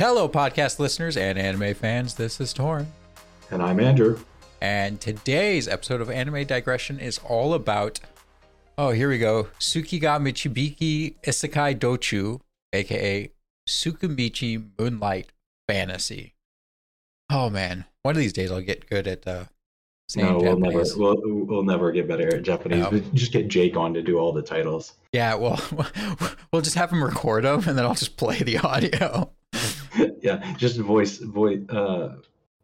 Hello, podcast listeners and anime fans. This is Torn. And I'm Andrew. And today's episode of Anime Digression is all about. Oh, here we go. Tsukiga Michibiki Isekai Dochu, aka Tsukimichi Moonlight Fantasy. Oh man, one of these days I'll get good at uh, saying No, we'll never, we'll, we'll never get better at Japanese. No. Just get Jake on to do all the titles. Yeah, well, we'll just have him record them, and then I'll just play the audio. yeah, just voice, voice, uh,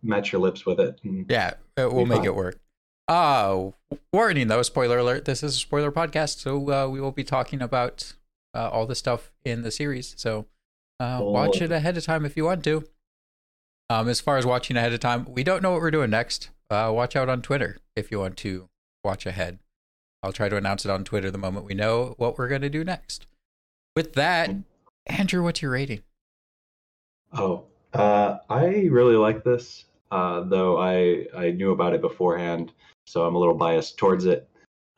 match your lips with it. Yeah, uh, we'll make fine. it work. Uh, warning though, spoiler alert, this is a spoiler podcast, so uh, we will be talking about uh, all the stuff in the series. So uh, watch Oh. it ahead of time if you want to. Um, as far as watching ahead of time, we don't know what we're doing next. Uh, watch out on Twitter if you want to watch ahead. I'll try to announce it on Twitter the moment we know what we're going to do next. With that, Andrew, what's your rating? Oh, uh, I really like this, uh, though I I knew about it beforehand, so I'm a little biased towards it.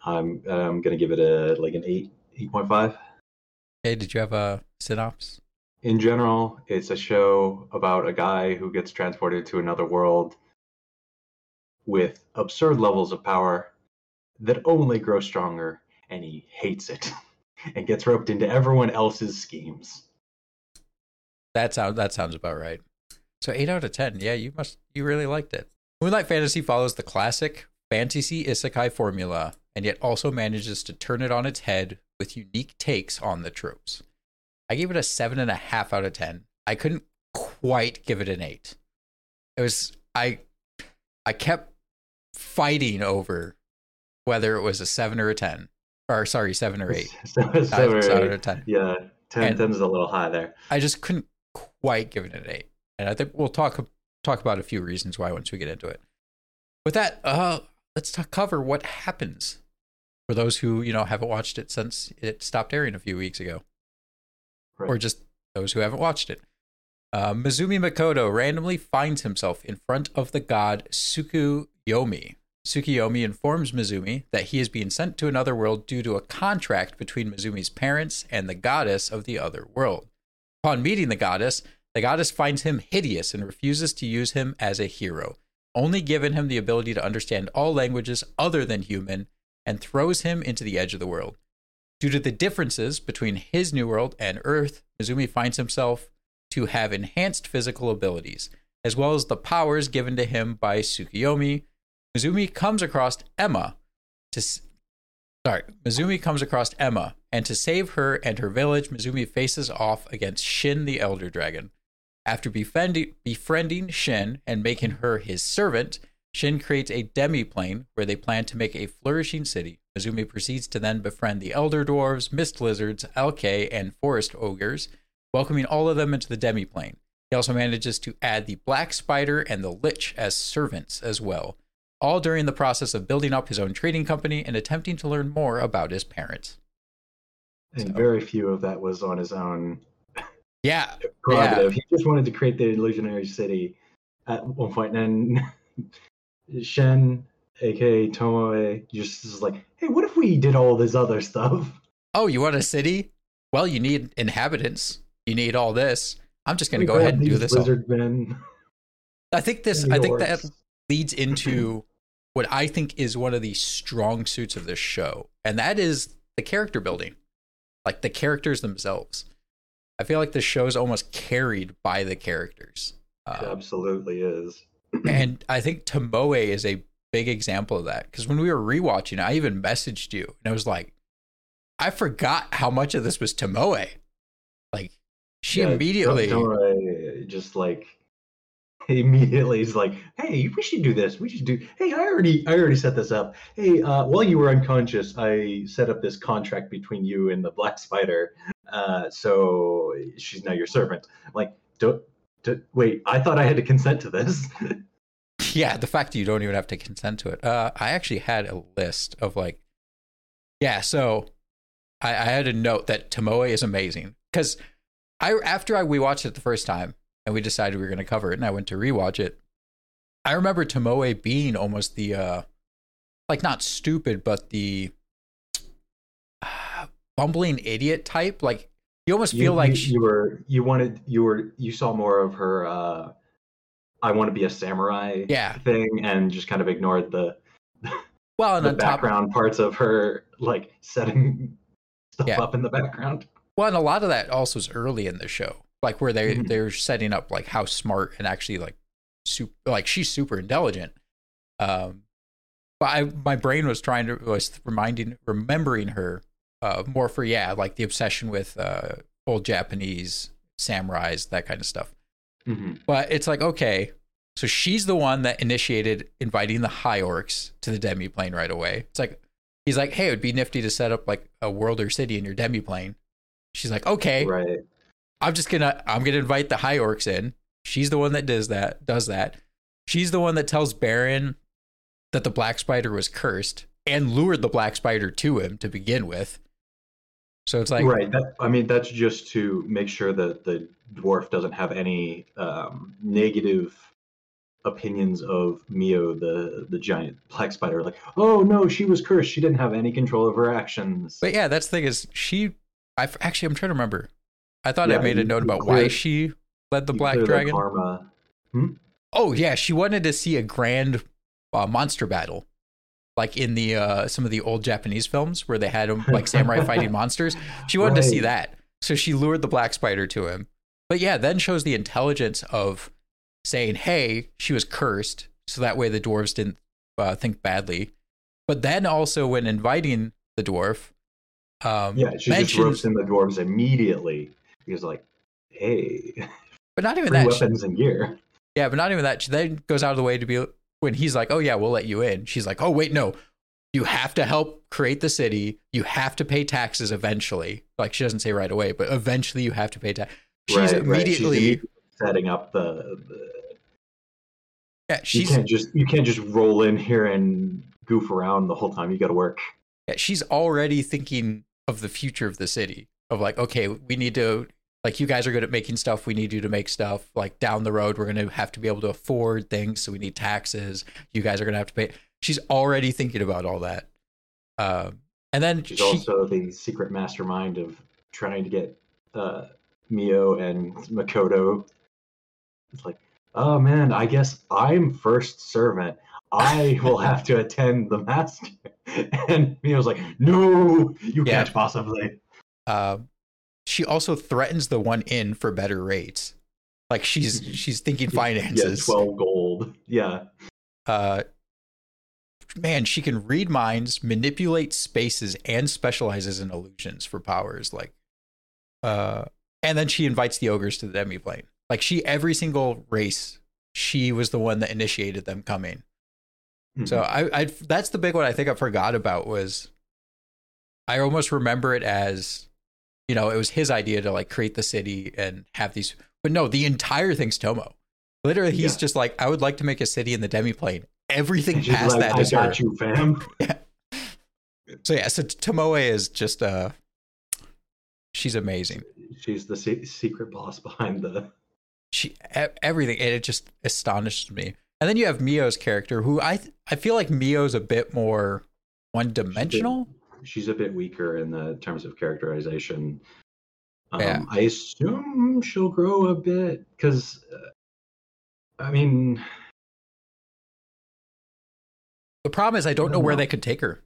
I'm I'm gonna give it a like an eight, eight point five. Hey, did you have a synopsis? in general, it's a show about a guy who gets transported to another world with absurd levels of power that only grow stronger, and he hates it and gets roped into everyone else's schemes. That sounds that sounds about right. So eight out of ten. Yeah, you must you really liked it. Moonlight Fantasy follows the classic fantasy isekai formula, and yet also manages to turn it on its head with unique takes on the tropes. I gave it a seven and a half out of ten. I couldn't quite give it an eight. It was I I kept fighting over whether it was a seven or a ten. Or sorry, seven or eight. Seven we're- out of ten. yeah, 10, And- 10's a little high there. I just couldn't quite give it an eight, and I think we'll talk talk about a few reasons why once we get into it. With that, uh, let's talk, cover what happens for those who you know haven't watched it since it stopped airing a few weeks ago, Right. or just those who haven't watched it. Uh, Mizumi Makoto randomly finds himself in front of the god Tsukuyomi. Tsukuyomi informs Mizumi that he is being sent to another world due to a contract between Mizumi's parents and the goddess of the other world. Upon meeting the goddess, the goddess finds him hideous and refuses to use him as a hero, only giving him the ability to understand all languages other than human, and throws him into the edge of the world. Due to the differences between his new world and Earth, Mizumi finds himself to have enhanced physical abilities, as well as the powers given to him by Tsukuyomi. Mizumi comes across Emma to sorry, Mizumi comes across Emma, and to save her and her village, Mizumi faces off against Shin the Elder Dragon. After befriending, befriending Shin and making her his servant, Shin creates a demi-plane where they plan to make a flourishing city. Mizumi proceeds to then befriend the Elder Dwarves, Mist Lizards, Alkei, and Forest Ogres, welcoming all of them into the demi-plane. He also manages to add the Black Spider and the Lich as servants as well, all during the process of building up his own trading company and attempting to learn more about his parents. And So- very few of that was on his own Yeah, prerogative. He just wanted to create the illusionary city at one point, and then Shen, aka Tomoe, just is like, "Hey, what if we did all this other stuff?" Oh, you want a city? Well, you need inhabitants. You need all this. I'm just going to go ahead and do this. all. Men. I think this. I think that leads into what I think is one of the strong suits of this show, and that is the character building, like the characters themselves. I feel like the show is almost carried by the characters. It Uh, absolutely is. and I think Tomoe is a big example of that because when we were rewatching, I even messaged you and I was like, I forgot how much of this was Tomoe. Like she Yeah, immediately, Tomoe just like immediately is like, "Hey, we should do this. We should do. Hey, I already, I already set this up. Hey, uh, while you were unconscious, I set up this contract between you and the Black Spider. Uh, so she's now your servant. Like, don't, don't wait. I thought I had to consent to this. yeah, the fact that you don't even have to consent to it. Uh, I actually had a list of like, yeah, so I, I had a note that Tomoe is amazing because I after I we watched it the first time and we decided we were going to cover it and I went to rewatch it. I remember Tomoe being almost the uh like not stupid but the uh, bumbling idiot type like You almost You, feel like you, she, you were you wanted you were you saw more of her uh I want to be a samurai yeah. thing and just kind of ignored the Well, and the on top, background parts of her like setting stuff Yeah. up in the background. well, and a lot of that also is early in the show, like where they Mhm. they're setting up like how smart and actually like super like she's super intelligent. Um, but I my brain was trying to was reminding remembering her uh more for yeah like the obsession with uh old Japanese samurais that kind of stuff. hmm But it's like, okay, so she's the one that initiated inviting the high orcs to the demiplane right away. It's like he's like, hey, it would be nifty to set up like a world or city in your demiplane. She's like, okay, Right. I'm just gonna I'm gonna invite the high orcs in. She's the one that does that, does that. She's the one that tells Beren that the black spider was cursed and lured the black spider to him to begin with. So it's like right. That, I mean, that's just to make sure that the dwarf doesn't have any um, negative opinions of Mio, the the giant black spider. Like, oh no, she was cursed. She didn't have any control of her actions. But yeah, that's the thing is she. I actually I'm trying to remember. I thought I made a note about why she led the black clear dragon. karma. oh yeah, she wanted to see a grand uh, monster battle, like in the uh, some of the old Japanese films where they had like samurai fighting monsters. She wanted to see that, so she lured the black spider to him. But yeah, then shows the intelligence of saying, "Hey, she was cursed," so that way the dwarves didn't uh, think badly. But then also when inviting the dwarf, um, Yeah, she just ropes in the dwarves immediately because, like, hey, but not even that. she- weapons and gear. Yeah, but not even that. She then goes out of the way to be when he's like, "Oh yeah, we'll let you in." She's like, "Oh wait, no, you have to help create the city. You have to pay taxes eventually." Like she doesn't say right away, but eventually you have to pay tax. She's Right, right. She's immediately, setting up the, the yeah, you can't just you can't just roll in here and goof around the whole time. You got to work. yeah, she's already thinking of the future of the city. Of like, okay, we need to like you guys are good at making stuff. We need you to make stuff. Like down the road, we're gonna have to be able to afford things, so we need taxes. You guys are gonna have to pay. She's already thinking about all that. Um, and then She's she, also the secret mastermind of trying to get uh, Mio and Makoto. It's like, oh man, I guess I'm first servant. I will have to attend the master. And Mio's like, no, you Yeah. can't possibly. uh, she also threatens the one in for better rates. Like she's she's thinking finances. Yeah. 12 gold. Yeah. Uh, man, she can read minds, manipulate spaces, and specializes in illusions for powers. Like, uh, and then she invites the ogres to the demi plane. Like she, every single race, she was the one that initiated them coming. So Mhm. I, I that's the big one I think I forgot about was I almost remember it as you know it was his idea to like create the city and have these but no the entire thing's Tomo literally he's Yeah. just like I would like to make a city in the demiplane everything past like, that I is her got you, fam. so yeah so Tomoe is just uh she's amazing She's the se- secret boss behind the. she everything and it just astonishes me and then you have Mio's character who I I feel like Mio's a bit more one dimensional She's a bit weaker in the terms of characterization. Um, Yeah. I assume she'll grow a bit because, uh, I mean, The problem is I don't I know don't where know. they could take her.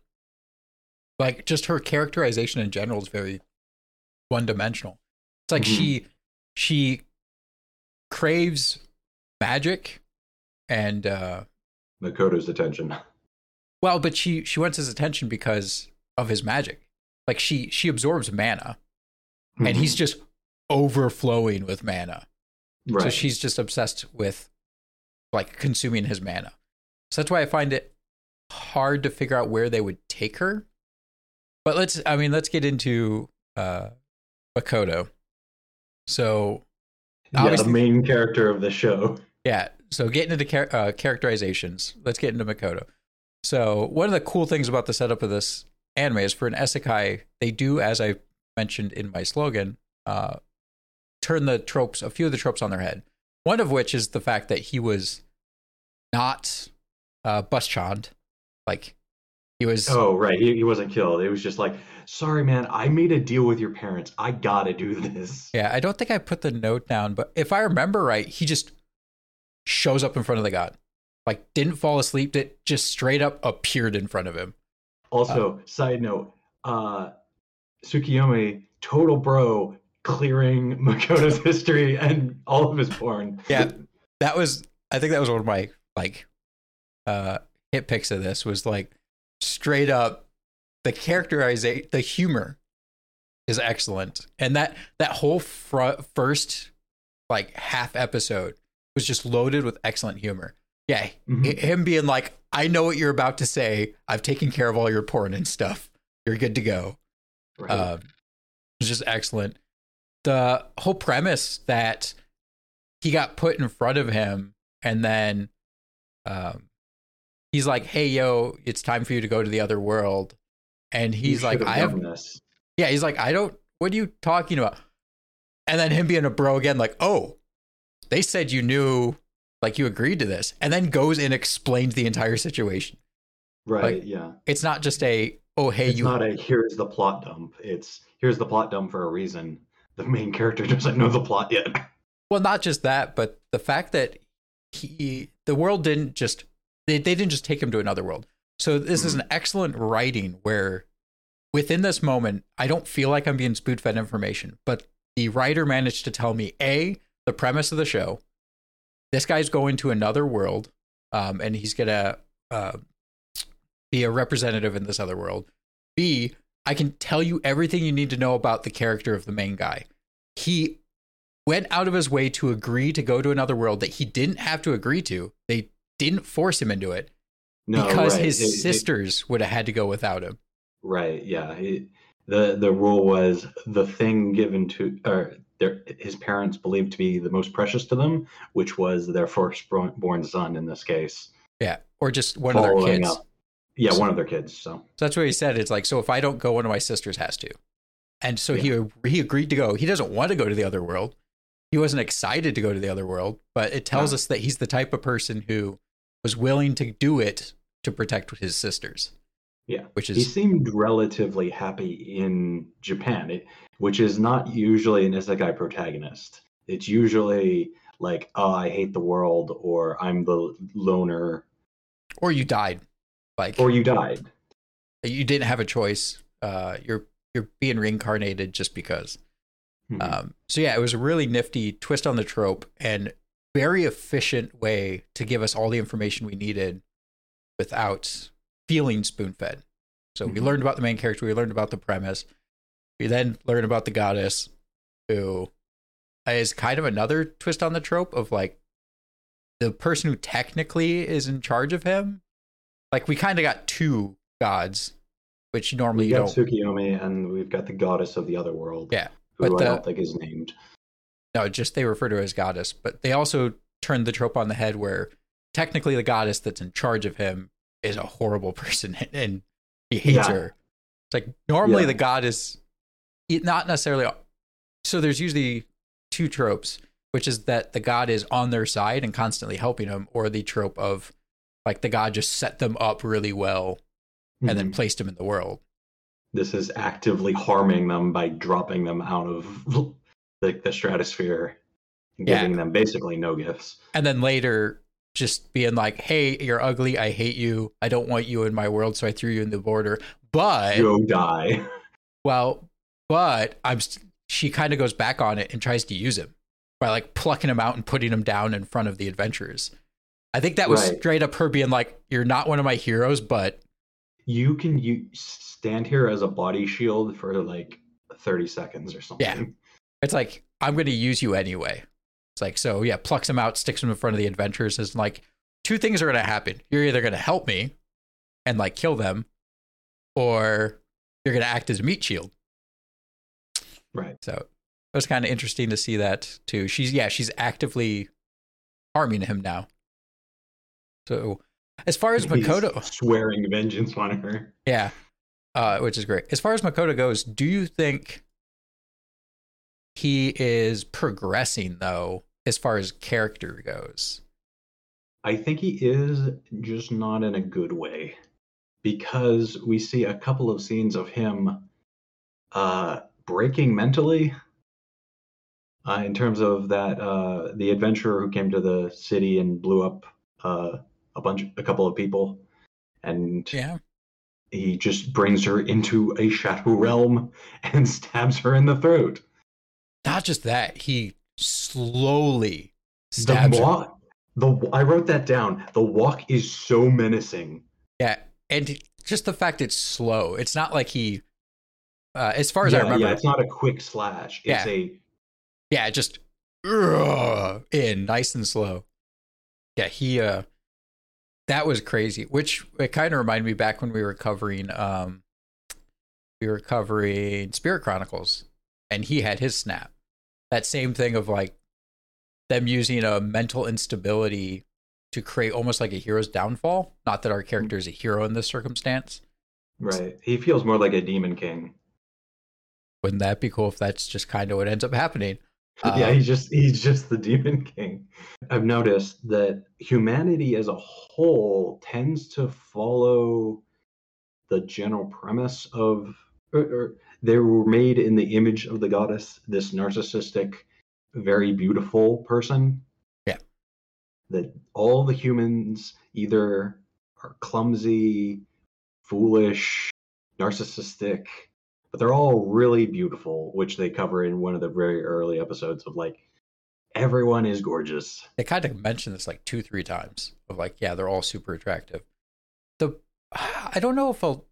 Like just her characterization in general is very one dimensional. It's like Mhm. she she craves magic and uh Makoto's attention. well, but she she wants his attention because of his magic. Like she she absorbs mana and he's just overflowing with mana. Mm-hmm. right. So she's just obsessed with like consuming his mana. So that's why I find it hard to figure out where they would take her. But let's I mean let's get into uh Makoto. So yeah, the main character of the show. yeah, so getting into char- uh, characterizations, let's get into Makoto. So one of the cool things about the setup of this anime is for an isekai, they do, as I mentioned in my slogan, uh, turn the tropes, a few of the tropes on their head. One of which is the fact that he was not uh, bus chand, like He was Oh, right. He, he wasn't killed. It was just like, sorry, man, I made a deal with your parents. I gotta do this. Yeah, I don't think I put the note down, but if I remember right, he just shows up in front of the god. Like didn't fall asleep, it just straight up appeared in front of him. Also, side note, uh Tsukiyomi, total bro, clearing Makoto's history and all of his porn. Yeah. That was I think that was one of my like uh hit picks of this was like straight up the characterization the humor is excellent. And that that whole fr- first like half episode was just loaded with excellent humor. Yeah, Mhm. Him being like, I know what you're about to say. I've taken care of all your porn and stuff. You're good to go. Right. Um, it's just excellent. The whole premise that he got put in front of him and then um, he's like, hey, yo, it's time for you to go to the other world. And he's like, I have, this. yeah, he's like, I don't, what are you talking about? And then him being a bro again, like, oh, they said you knew, like you agreed to this. And then goes and explains the entire situation. Right, like, yeah. It's not just a, oh, hey, you It's you not a here's the plot dump. It's here's the plot dump for a reason. The main character doesn't know the plot yet. Well, not just that, but the fact that he, the world didn't just, they, they didn't just take him to another world. So this is mm-hmm. an excellent writing where within this moment, I don't feel like I'm being spoon fed information, but the writer managed to tell me A, the premise of the show. This guy's going to another world, um, and he's going to uh, be a representative in this other world. B, I can tell you everything you need to know about the character of the main guy. He went out of his way to agree to go to another world that he didn't have to agree to. They didn't force him into it No, because right. his It- it- sisters would have had to go without him. right, yeah. It, the the rule was the thing given to or their his parents believed to be the most precious to them, which was their firstborn son in this case. Yeah, or just one of their kids. up. Yeah, one of their kids. So So that's what he said. It's like, so if I don't go, one of my sisters has to. And so he he agreed to go. He doesn't want to go to the other world. He wasn't excited to go to the other world, but it tells No. us that he's the type of person who was willing to do it to protect his sisters, yeah. which He seemed relatively happy in Japan, it, which is not usually an isekai protagonist. It's usually like, oh, I hate the world, or I'm the loner, or you died, like or you died. you didn't have a choice. Uh, you're you're being reincarnated just because. Mhm. Um, so yeah, it was a really nifty twist on the trope and very efficient way to give us all the information we needed without feeling spoon fed. So we Mhm. learned about the main character, we learned about the premise, we then learned about the goddess, who is kind of another twist on the trope of like the person who technically is in charge of him. Like we kind of got two gods, which normally we you got don't. Tsukiyomi, and we've got the goddess of the other world. Yeah, who but I the- don't think is named. No, just they refer to her as goddess, but they also turned the trope on the head where technically the goddess that's in charge of him is a horrible person and he hates Yeah. her. It's like normally Yeah. the god is not necessarily. So there's usually two tropes, which is that the god is on their side and constantly helping them, or the trope of like the god just set them up really well and then Mhm. placed them in the world. this is actively harming them by dropping them out of the, the stratosphere, and Yeah. giving them basically no gifts. and then later just being like, "Hey, you're ugly. I hate you. I don't want you in my world, so I threw you in the border." But Go die. well, but I'm. She kind of goes back on it and tries to use him by like plucking him out and putting him down in front of the adventurers. I think that was Right. straight up her being like, "You're not one of my heroes, but You can you stand here as a body shield for like 30 seconds or something. Yeah. it's like I'm going to use you anyway." It's like so, yeah, plucks him out, sticks him in front of the adventurers. Is like two things are going to happen. You're either going to help me and like kill them, or you're going to act as a meat shield. Right. So it was kind of interesting to see that too. She's yeah, she's actively harming him now. So as far as He's Makoto, swearing vengeance on her. yeah, uh, which is great. As far as Makoto goes, do you think he is progressing though, as far as character goes? I think he is just not in a good way. because we see a couple of scenes of him uh, breaking mentally uh, in terms of that uh, the adventurer who came to the city and blew up uh, a bunch, a couple of people, and Yeah. he just brings her into a shadow realm and stabs her in the throat. Not just that, he slowly The stabs her. the I wrote that down. The walk is so menacing. Yeah, and just the fact it's slow. It's not like he, uh, as far as yeah, I remember, yeah, it's not a quick slash. It's Yeah. a yeah, just "Ugh," in nice and slow. Yeah, he uh that was crazy. Which it kind of reminded me back when we were covering um we were covering Spirit Chronicles and he had his snap. That same thing of like them using a mental instability to create almost like a hero's downfall. Not that our character is a hero in this circumstance. right. He feels more like a demon king. Wouldn't that be cool if that's just kind of what ends up happening? yeah, Um, he's just he's just the demon king. I've noticed that humanity as a whole tends to follow the general premise of or, or they were made in the image of the goddess, this narcissistic, very beautiful person. Yeah. That all the humans either are clumsy, foolish, narcissistic, but they're all really beautiful, which they cover in one of the very early episodes of like everyone is gorgeous. they kind of mentioned this like two, three times of like, yeah, they're all super attractive. The I don't know if I'll,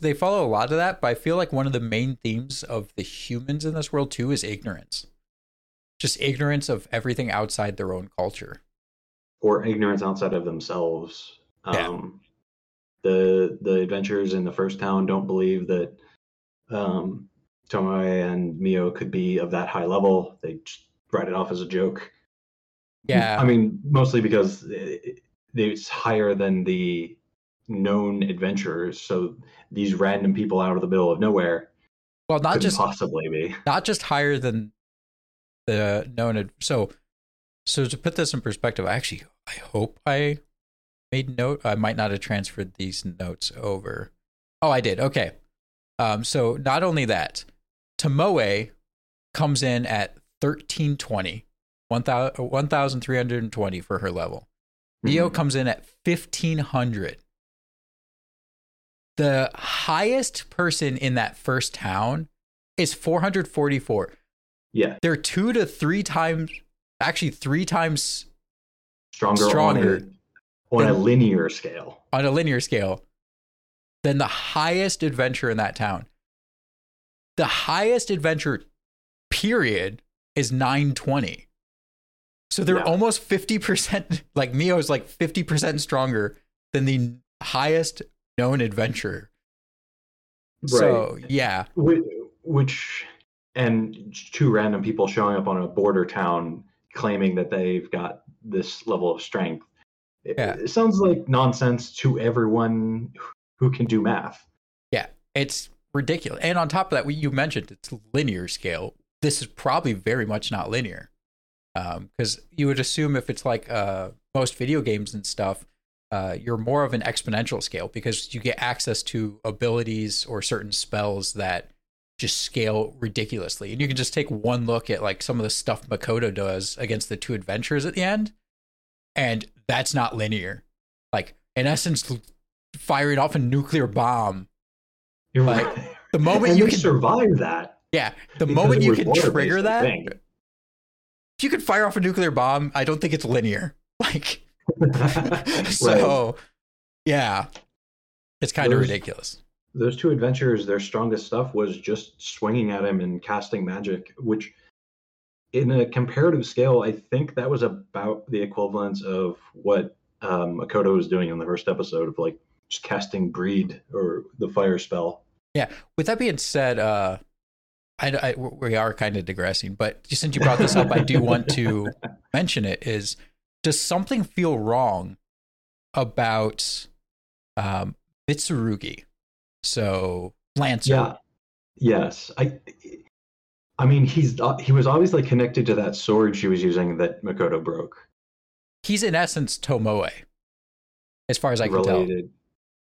they follow a lot of that, but I feel like one of the main themes of the humans in this world too is ignorance. Just ignorance of everything outside their own culture. or ignorance outside of themselves. Yeah. Um, the the adventurers in the first town don't believe that um, Tomoe and Mio could be of that high level. They just write it off as a joke. Yeah. I mean, mostly because it, it's higher than the known adventurers. So these random people out of the middle of nowhere Well, not just possibly be. not just higher than the known. ad- So, so to put this in perspective, I actually I hope I made note. I might not have transferred these notes over. Oh, I did. Okay. Um. So not only that, Tomoe comes in at thirteen twenty, one thousand one thousand three hundred and twenty for her level. Mio Mhm. comes in at 1500. The highest person in that first town is 444. Yeah, They're two to three times, actually, three times stronger, Stronger on a, on a linear scale. on a linear scale than the highest adventure in that town. The highest adventure, period, is 920. So they're Yeah. almost 50%, like Mio is like 50% stronger than the highest known adventurer. So, yeah. Which, and two random people showing up on a border town claiming that they've got this level of strength. It, Yeah. it sounds like nonsense to everyone who can do math. Yeah, it's ridiculous. And on top of that, what you mentioned it's linear scale. This is probably very much not linear, because you would assume if it's like uh, most video games and stuff, uh, you're more of an exponential scale because you get access to abilities or certain spells that just scale ridiculously. And you can just take one look at like some of the stuff Makoto does against the two adventurers at the end, and that's not linear. Like in essence, firing off a nuclear bomb You're Like, right. the moment and you can survive that. yeah the moment you can trigger that think. if you can fire off a nuclear bomb i don't think it's linear like so yeah it's kind of ridiculous those two adventurers, their strongest stuff was just swinging at him and casting magic, which in a comparative scale, I think that was about the equivalence of what um, Makoto was doing in the first episode of like just casting breed or the fire spell. Yeah. With that being said uh I, I we are kind of digressing but just since you brought this up i do want to mention it is does something feel wrong about um mitsurugi so lancer Yeah. Yes. I. I mean, he's uh, he was obviously connected to that sword she was using that Makoto broke. he's in essence Tomoe, as far as I can tell. related.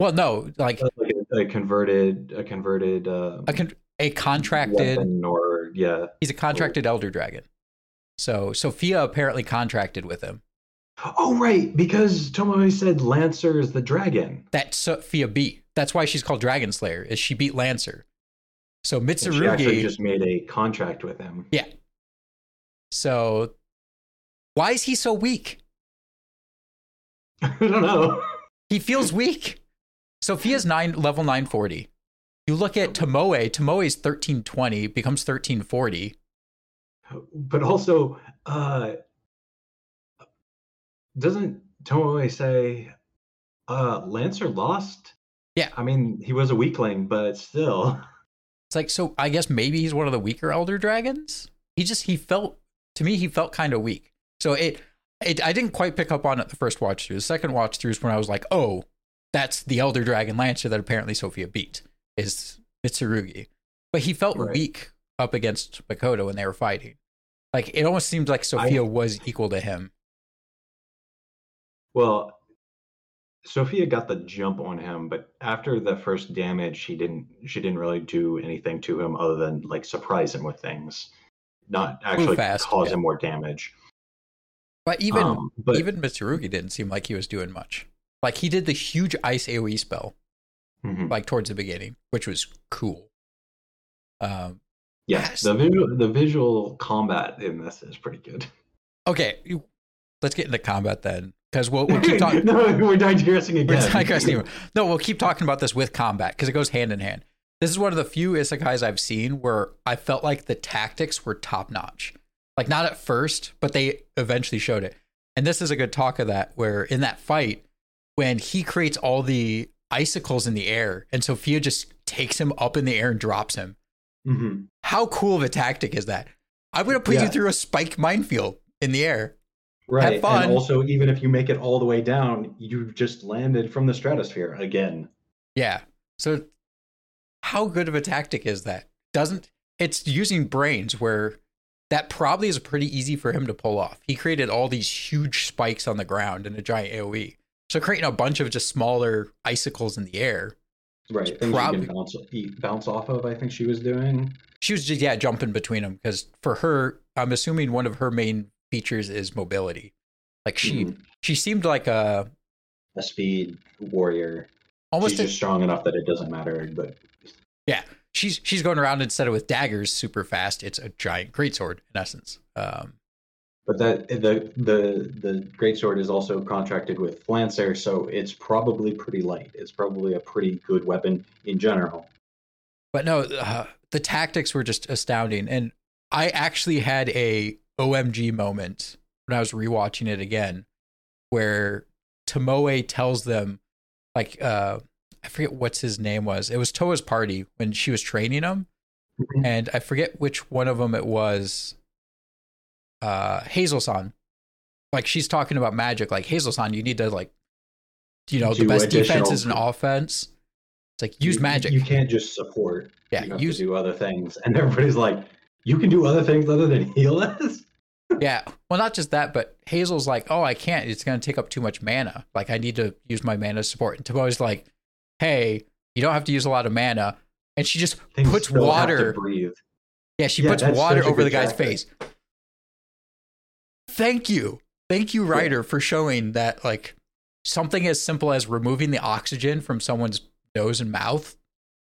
Well, no, like like a, a converted, a converted, uh, a con- a contracted. or yeah. He's a contracted elder dragon. So Sophia apparently contracted with him. Oh right, because Tomoe said Lancer is the dragon. That Sophia beat. That's why she's called Dragon Slayer. Is she beat Lancer? So And she actually Mitsurugi. just made a contract with him. Yeah. So why is he so weak? I don't know. He feels weak. Sophia's nine level nine forty. You look at Tomoe. Tomoe's thirteen twenty becomes thirteen forty. But also, uh, doesn't Tomoe say uh, Lancer lost? Yeah. I mean, he was a weakling, but still. It's like so. I guess maybe he's one of the weaker elder dragons. He just he felt to me he felt kind of weak. So it it I didn't quite pick up on it the first watch through. The second watch through is when I was like, oh, that's the elder dragon Lancer that apparently Sophia beat is Mitsurugi. But he felt Right. weak up against Makoto when they were fighting. Like it almost seemed like Sophia was equal to him. Well, Sophia got the jump on him, but after the first damage, she didn't. She didn't really do anything to him other than like surprise him with things, not actually fast, cause yeah. him more damage. But even Um, but even Mitsurugi didn't seem like he was doing much. Like he did the huge ice AoE spell Mhm. like towards the beginning, which was cool. Um, yes, yes. the visual the visual combat in this is pretty good. okay, let's get into combat then, because we'll, we'll keep talking. no, we're digressing We're again. digressing. No, we'll keep talking about this with combat because it goes hand in hand. This is one of the few isekais I've seen where I felt like the tactics were top notch. Like not at first, but they eventually showed it. And this is a good talk of that, where in that fight, when he creates all the icicles in the air, and Sophia just takes him up in the air and drops him. Mhm. How cool of a tactic is that? I'm gonna put you through a spike minefield in the air. Right, fun. and also even if you make it all the way down, you just landed from the stratosphere again. Yeah. So how good of a tactic is that? Doesn't it's using brains where that probably is pretty easy for him to pull off. He created all these huge spikes on the ground in a giant AoE. So creating a bunch of just smaller icicles in the air. Right, things probably- bounce, bounce off of. I think she was doing. She was just yeah, jumping between them because for her, I'm assuming one of her main features is mobility. Like she Mhm. she seemed like a a speed warrior. almost She's a- just strong enough that it doesn't matter. But Yeah, she's she's going around instead of with daggers super fast. It's a giant greatsword in essence. Um, but that the the the greatsword is also contracted with Lancer, so it's probably pretty light. It's probably a pretty good weapon in general. but no, uh, the tactics were just astounding, and I actually had a OMG moment when I was rewatching it again, where Tomoe tells them, like, uh, I forget what's his name was. It was Toa's party when she was training him, Mhm. and I forget which one of them it was. Uh, Hazel-san, like she's talking about magic. Like Hazel-san, you need to like, you know, the best defense is an offense. It's like use You- magic. You can't just support. Yeah, you to do other things, and everybody's like, "You can do other things other than heal us." Yeah. Well, not just that, but Hazel's like, oh, I can't. It's going to take up too much mana. Like, I need to use my mana support. And Tomoe's like, hey, you don't have to use a lot of mana. And she just Things puts still have to water. breathe. Yeah, she Yeah, puts water over the guy's face. Thank you. Thank you, writer, for showing that, like, something as simple as removing the oxygen from someone's nose and mouth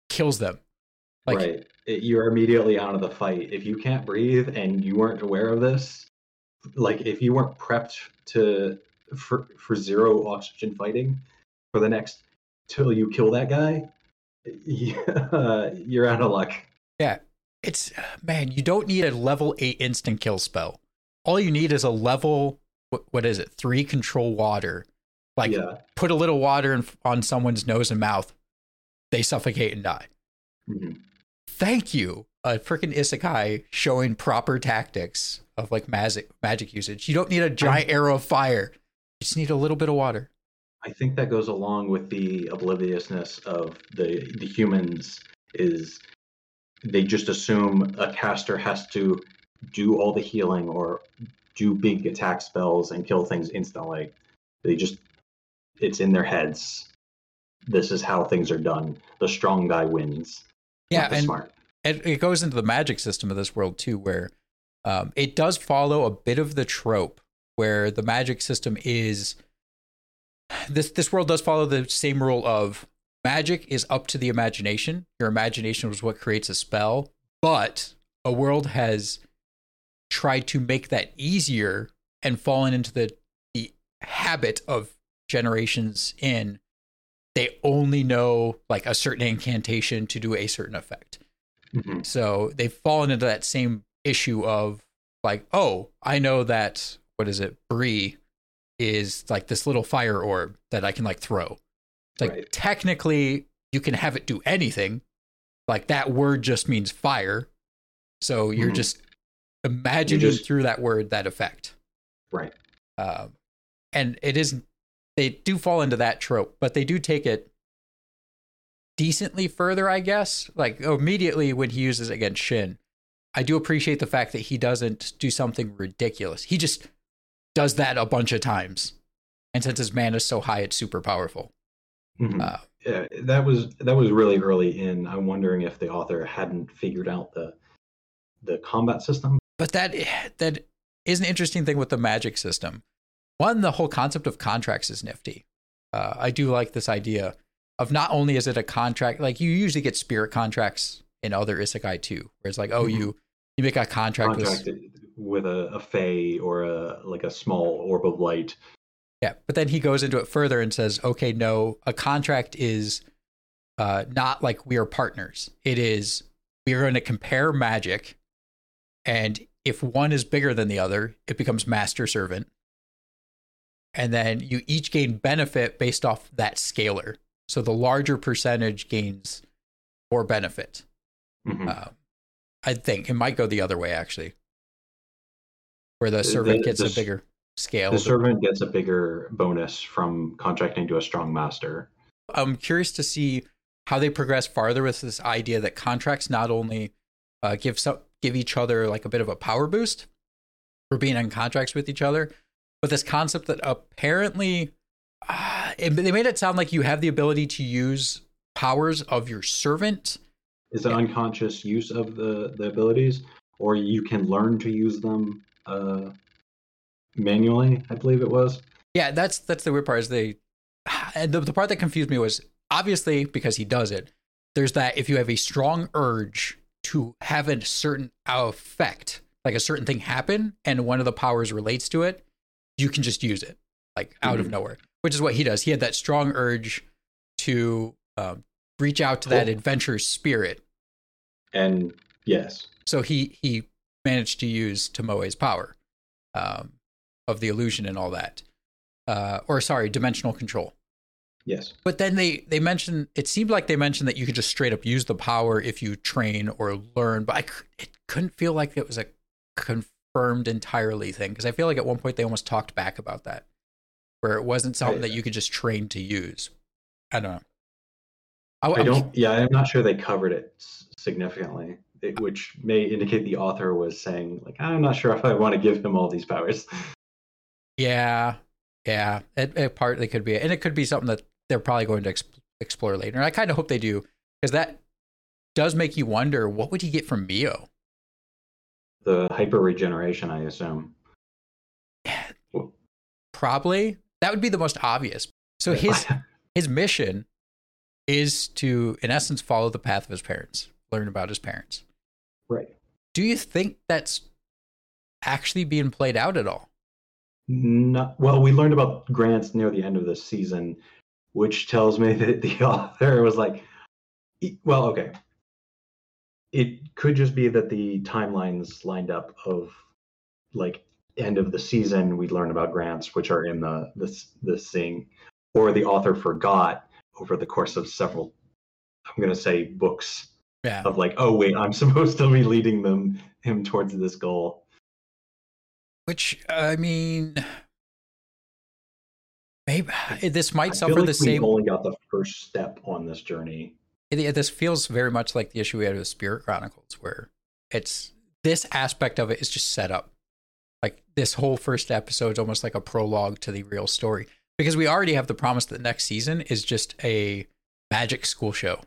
kills them. Like, right. It- you're immediately out of the fight. If you can't breathe and you weren't aware of this, like if you weren't prepped to for for zero oxygen fighting for the next till you kill that guy, yeah, you're out of luck. Yeah. It's man, you don't need a level eight instant kill spell. All you need is a level what, what is it? Three control water. Like yeah. put a little water in, on someone's nose and mouth, they suffocate and die. Mhm. Thank you, a freaking isekai showing proper tactics of like magic magic usage. You don't need a giant um, arrow of fire. You just need a little bit of water. I think that goes along with the obliviousness of the the humans is they just assume a caster has to do all the healing or do big attack spells and kill things instantly. They just it's in their heads. this is how things are done. The strong guy wins. Yeah, and smart. it, it goes into the magic system of this world too, where um, it does follow a bit of the trope where the magic system is this this world does follow the same rule of magic is up to the imagination. Your imagination was what creates a spell, but a world has tried to make that easier and fallen into the the habit of generations in they only know like a certain incantation to do a certain effect. Mhm. So they've fallen into that same issue of like, oh, I know that what is it, Bree is like this little fire orb that I can like throw. It's like Right. technically you can have it do anything. Like that word just means fire. So you're Mhm. just imagining just- through that word that effect. Right. Um, and it is they do fall into that trope, but they do take it decently further, I guess. Like immediately when he uses it against Shin, I do appreciate the fact that he doesn't do something ridiculous. He just does that a bunch of times, and since his mana is so high, it's super powerful. Mhm. Uh, yeah, that was that was really early in. I'm wondering if the author hadn't figured out the the combat system. But that that is an interesting thing with the magic system. One, the whole concept of contracts is nifty. Uh, I do like this idea of not only is it a contract, like you usually get spirit contracts in other isekai too, where it's like, oh, Mhm. you you make a contract with with a, a fae or a like a small orb of light. Yeah, but then he goes into it further and says, okay, no, a contract is uh, not like we are partners. It is we are going to compare magic, and if one is bigger than the other, it becomes master servant. And then you each gain benefit based off that scalar. So the larger percentage gains more benefit. Mhm. Uh, I think it might go the other way actually, where the servant the- gets the a bigger scale. the servant gets a bigger bonus from contracting to a strong master. I'm curious to see how they progress farther with this idea that contracts not only uh, give some, give each other like a bit of a power boost for being in contracts with each other, but this concept that apparently uh, it, they made it sound like you have the ability to use powers of your servant. Is it Yeah. unconscious use of the, the abilities, or you can learn to use them uh, manually? I believe it was. Yeah, that's that's the weird part. Is they and the, the part that confused me was obviously because he does it. There's that if you have a strong urge to have a certain effect, like a certain thing happen, and one of the powers relates to it, you can just use it like out of Mhm. nowhere, which is what he does. He had that strong urge to um, reach out to that adventure spirit, And yes, so he he managed to use Tomoe's power um, of the illusion and all that, uh, or sorry, dimensional control. yes. But then they they mentioned it seemed like they mentioned that you could just straight up use the power if you train or learn, but I it couldn't feel like it was a confirmed entirely thing because I feel like at one point they almost talked back about that, where it wasn't something I- that you could just train to use. I don't know. I, I don't. Yeah, I'm not sure they covered it significantly, it, which may indicate the author was saying like, I'm not sure if I want to give him all these powers. Yeah, yeah. It, it partly could be, and it could be something that they're probably going to ex- explore later. And I kind of hope they do because that does make you wonder what would he get from Mio. The hyper regeneration, I assume. Probably that would be the most obvious. So his his mission is to, in essence, follow the path of his parents, learn about his parents. right. Do you think that's actually being played out at all? Not, well, we learned about grants near the end of the season, which tells me that the author was like, well, okay. It could just be that the timelines lined up of like end of the season we'd learn about grants, which are in the this this thing, or the author forgot over the course of several, I'm gonna say books Yeah. of like, oh wait, I'm supposed to be leading them him towards this goal. Which I mean, maybe this I might feel suffer like the same. only got the first step on this journey. It- this feels very much like the issue we had with Spirit Chronicles, where it's this aspect of it is just set up. Like this whole first episode is almost like a prologue to the real story because we already have the promise that next season is just a magic school show.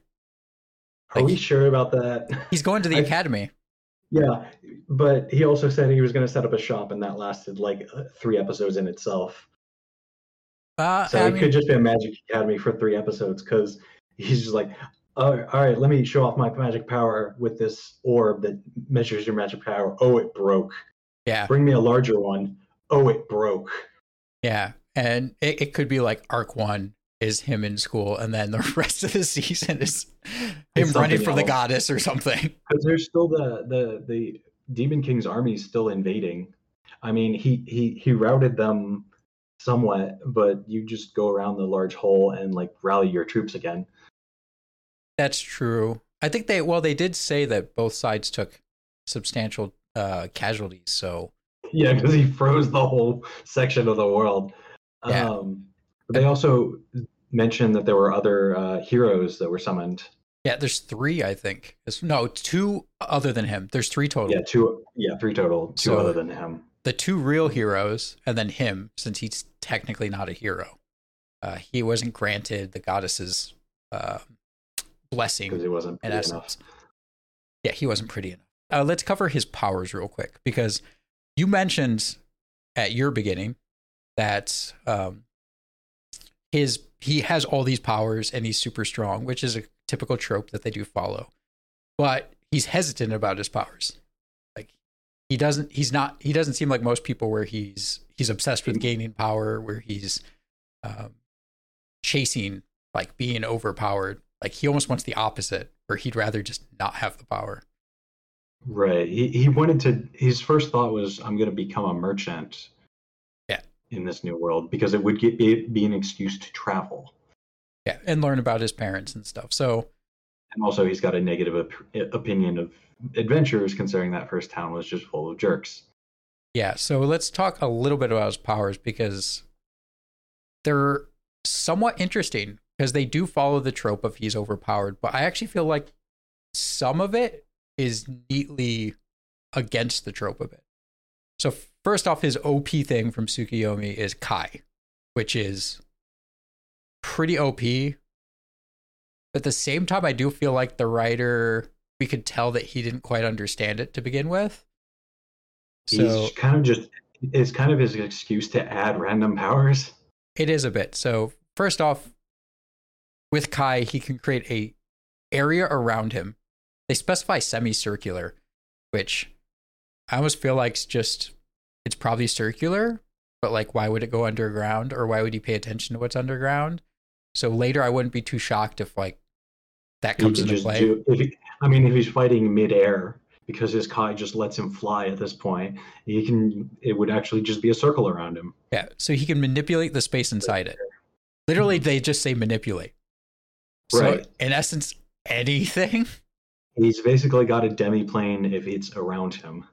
Are we sure about that? He's going to the I- academy. yeah, but he also said he was going to set up a shop, and that lasted like uh, three episodes in itself. Uh, So I it mean, could just be a Magic Academy for three episodes because he's just like, all right, all right, let me show off my magic power with this orb that measures your magic power. Oh, it broke. yeah, Bring me a larger one. Oh, it broke. yeah, and it, it could be like arc one is him in school, and then the rest of the season is him running for the goddess or something. Because there's still the the the Demon King's army is still invading. I mean, he he he routed them somewhat, but you just go around the large hole and like rally your troops again. That's true. I think they well they did say that both sides took substantial uh, casualties. So Yeah, because he froze the whole section of the world. Yeah. Um, they also mentioned that there were other uh, heroes that were summoned. yeah, there's three. I think It's- no two other than him. There's three total. Yeah, two. Yeah, three total. Two So- other than him. The two real heroes, and then him, since he's technically not a hero. Uh, he wasn't granted the goddess's uh, blessing Because he wasn't in pretty enough. Yeah, he wasn't pretty enough. Uh, let's cover his powers real quick because you mentioned at your beginning that um, his he has all these powers and he's super strong, which is a typical trope that they do follow. But he's hesitant about his powers. Like he doesn't he's not he doesn't seem like most people where he's he's obsessed with gaining power, where he's um, chasing like being overpowered. Like he almost wants the opposite, where he'd rather just not have the power. Right. He he wanted to. His first thought was, "I'm going to become a merchant." Yeah. In this new world, because it would get be, be an excuse to travel, Yeah, and learn about his parents and stuff. So and also he's got a negative op- opinion of adventures, considering that first town was just full of jerks. yeah, so let's talk a little bit about his powers because they're somewhat interesting because they do follow the trope of he's overpowered, but I actually feel like some of it is neatly against the trope of it. So first off, his OP thing from Tsukiyomi is Kai, which is pretty OP. But at the same time, I do feel like the writer we could tell that he didn't quite understand it to begin with. So he's kind of just. It's kind of his excuse to add random powers. It is a bit. So first off, with Kai, he can create a area around him. They specify semicircular, which I almost feel like it's just it's probably circular, but like why would it go underground or why would he pay attention to what's underground? So later I wouldn't be too shocked if like that comes into play. do. If he, I mean, if he's fighting midair, because his Kai just lets him fly at this point, he can. It would actually just be a circle around him. Yeah, so he can manipulate the space inside it. Literally, mm-hmm. they just say manipulate. So Right. in essence, anything. He's basically got a demi-plane if it's around him.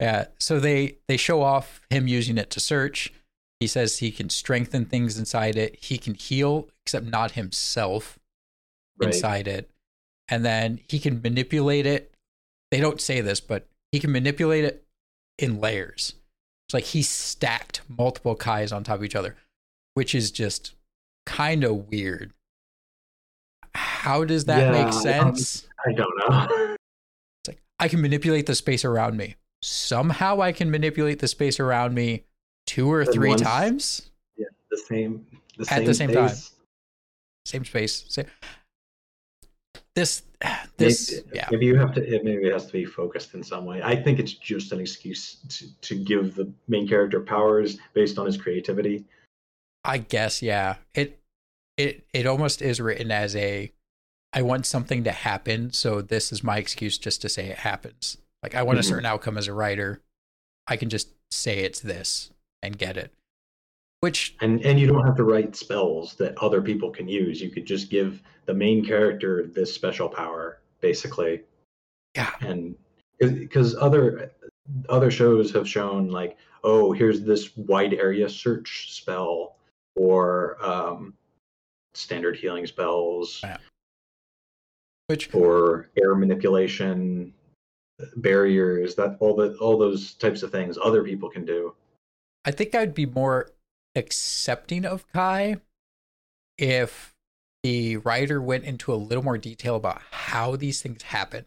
Yeah. So they they show off him using it to search. He says he can strengthen things inside it. He can heal, except not himself Right. inside it. And then he can manipulate it. They don't say this, but he can manipulate it in layers. It's like he stacked multiple Kais on top of each other, which is just kind of weird. How does that Yeah, make sense? I don't know. It's like I can manipulate the space around me. Somehow I can manipulate the space around me two or three once- times. yeah, the same. The At same the same time. Same space. Same. This this maybe, yeah. maybe you have to. It maybe it has to be focused in some way. I think it's just an excuse to, to give the main character powers based on his creativity. I guess yeah. It it it almost is written as a I want something to happen, so this is my excuse just to say it happens. Like I want a Mhm. certain outcome as a writer. I can just say it's this and get it. Which And and you don't have to write spells that other people can use. You could just give the main character this special power, basically. yeah, and because other other shows have shown like oh here's this wide area search spell or um, standard healing spells Yeah. which or air manipulation barriers that all the all those types of things other people can do I think I'd be more accepting of Kai if the writer went into a little more detail about how these things happen,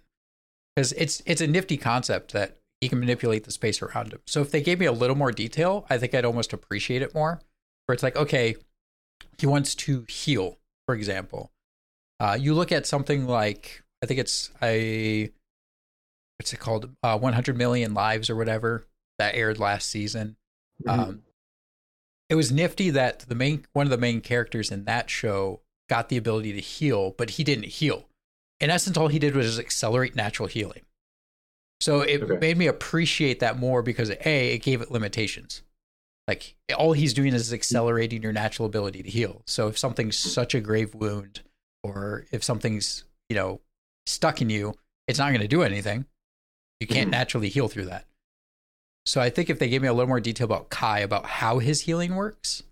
because it's it's a nifty concept that he can manipulate the space around him. So if they gave me a little more detail, I think I'd almost appreciate it more. Where it's like, okay, he wants to heal, for example. Uh, you look at something like I think it's a what's it called, uh, 100 Million Lives or whatever that aired last season. Mhm. Um, it was nifty that the main one of the main characters in that show got the ability to heal, but he didn't heal. In essence, all he did was accelerate natural healing. So it Okay. made me appreciate that more because a it gave it limitations. Like all he's doing is accelerating your natural ability to heal. So if something's such a grave wound, or if something's you know stuck in you, it's not going to do anything. You can't Mhm. naturally heal through that. So I think if they gave me a little more detail about Kai about how his healing works,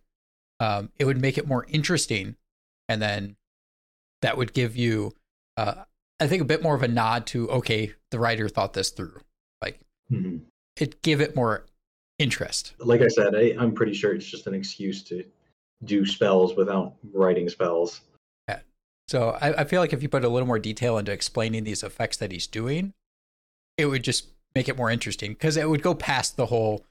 um, it would make it more interesting, and then that would give you, uh, I think, a bit more of a nod to okay, the writer thought this through. Like Mhm. it give it more interest. Like I said, I, I'm pretty sure it's just an excuse to do spells without writing spells. Yeah. So I, I feel like if you put a little more detail into explaining these effects that he's doing, it would just make it more interesting because it would go past the whole.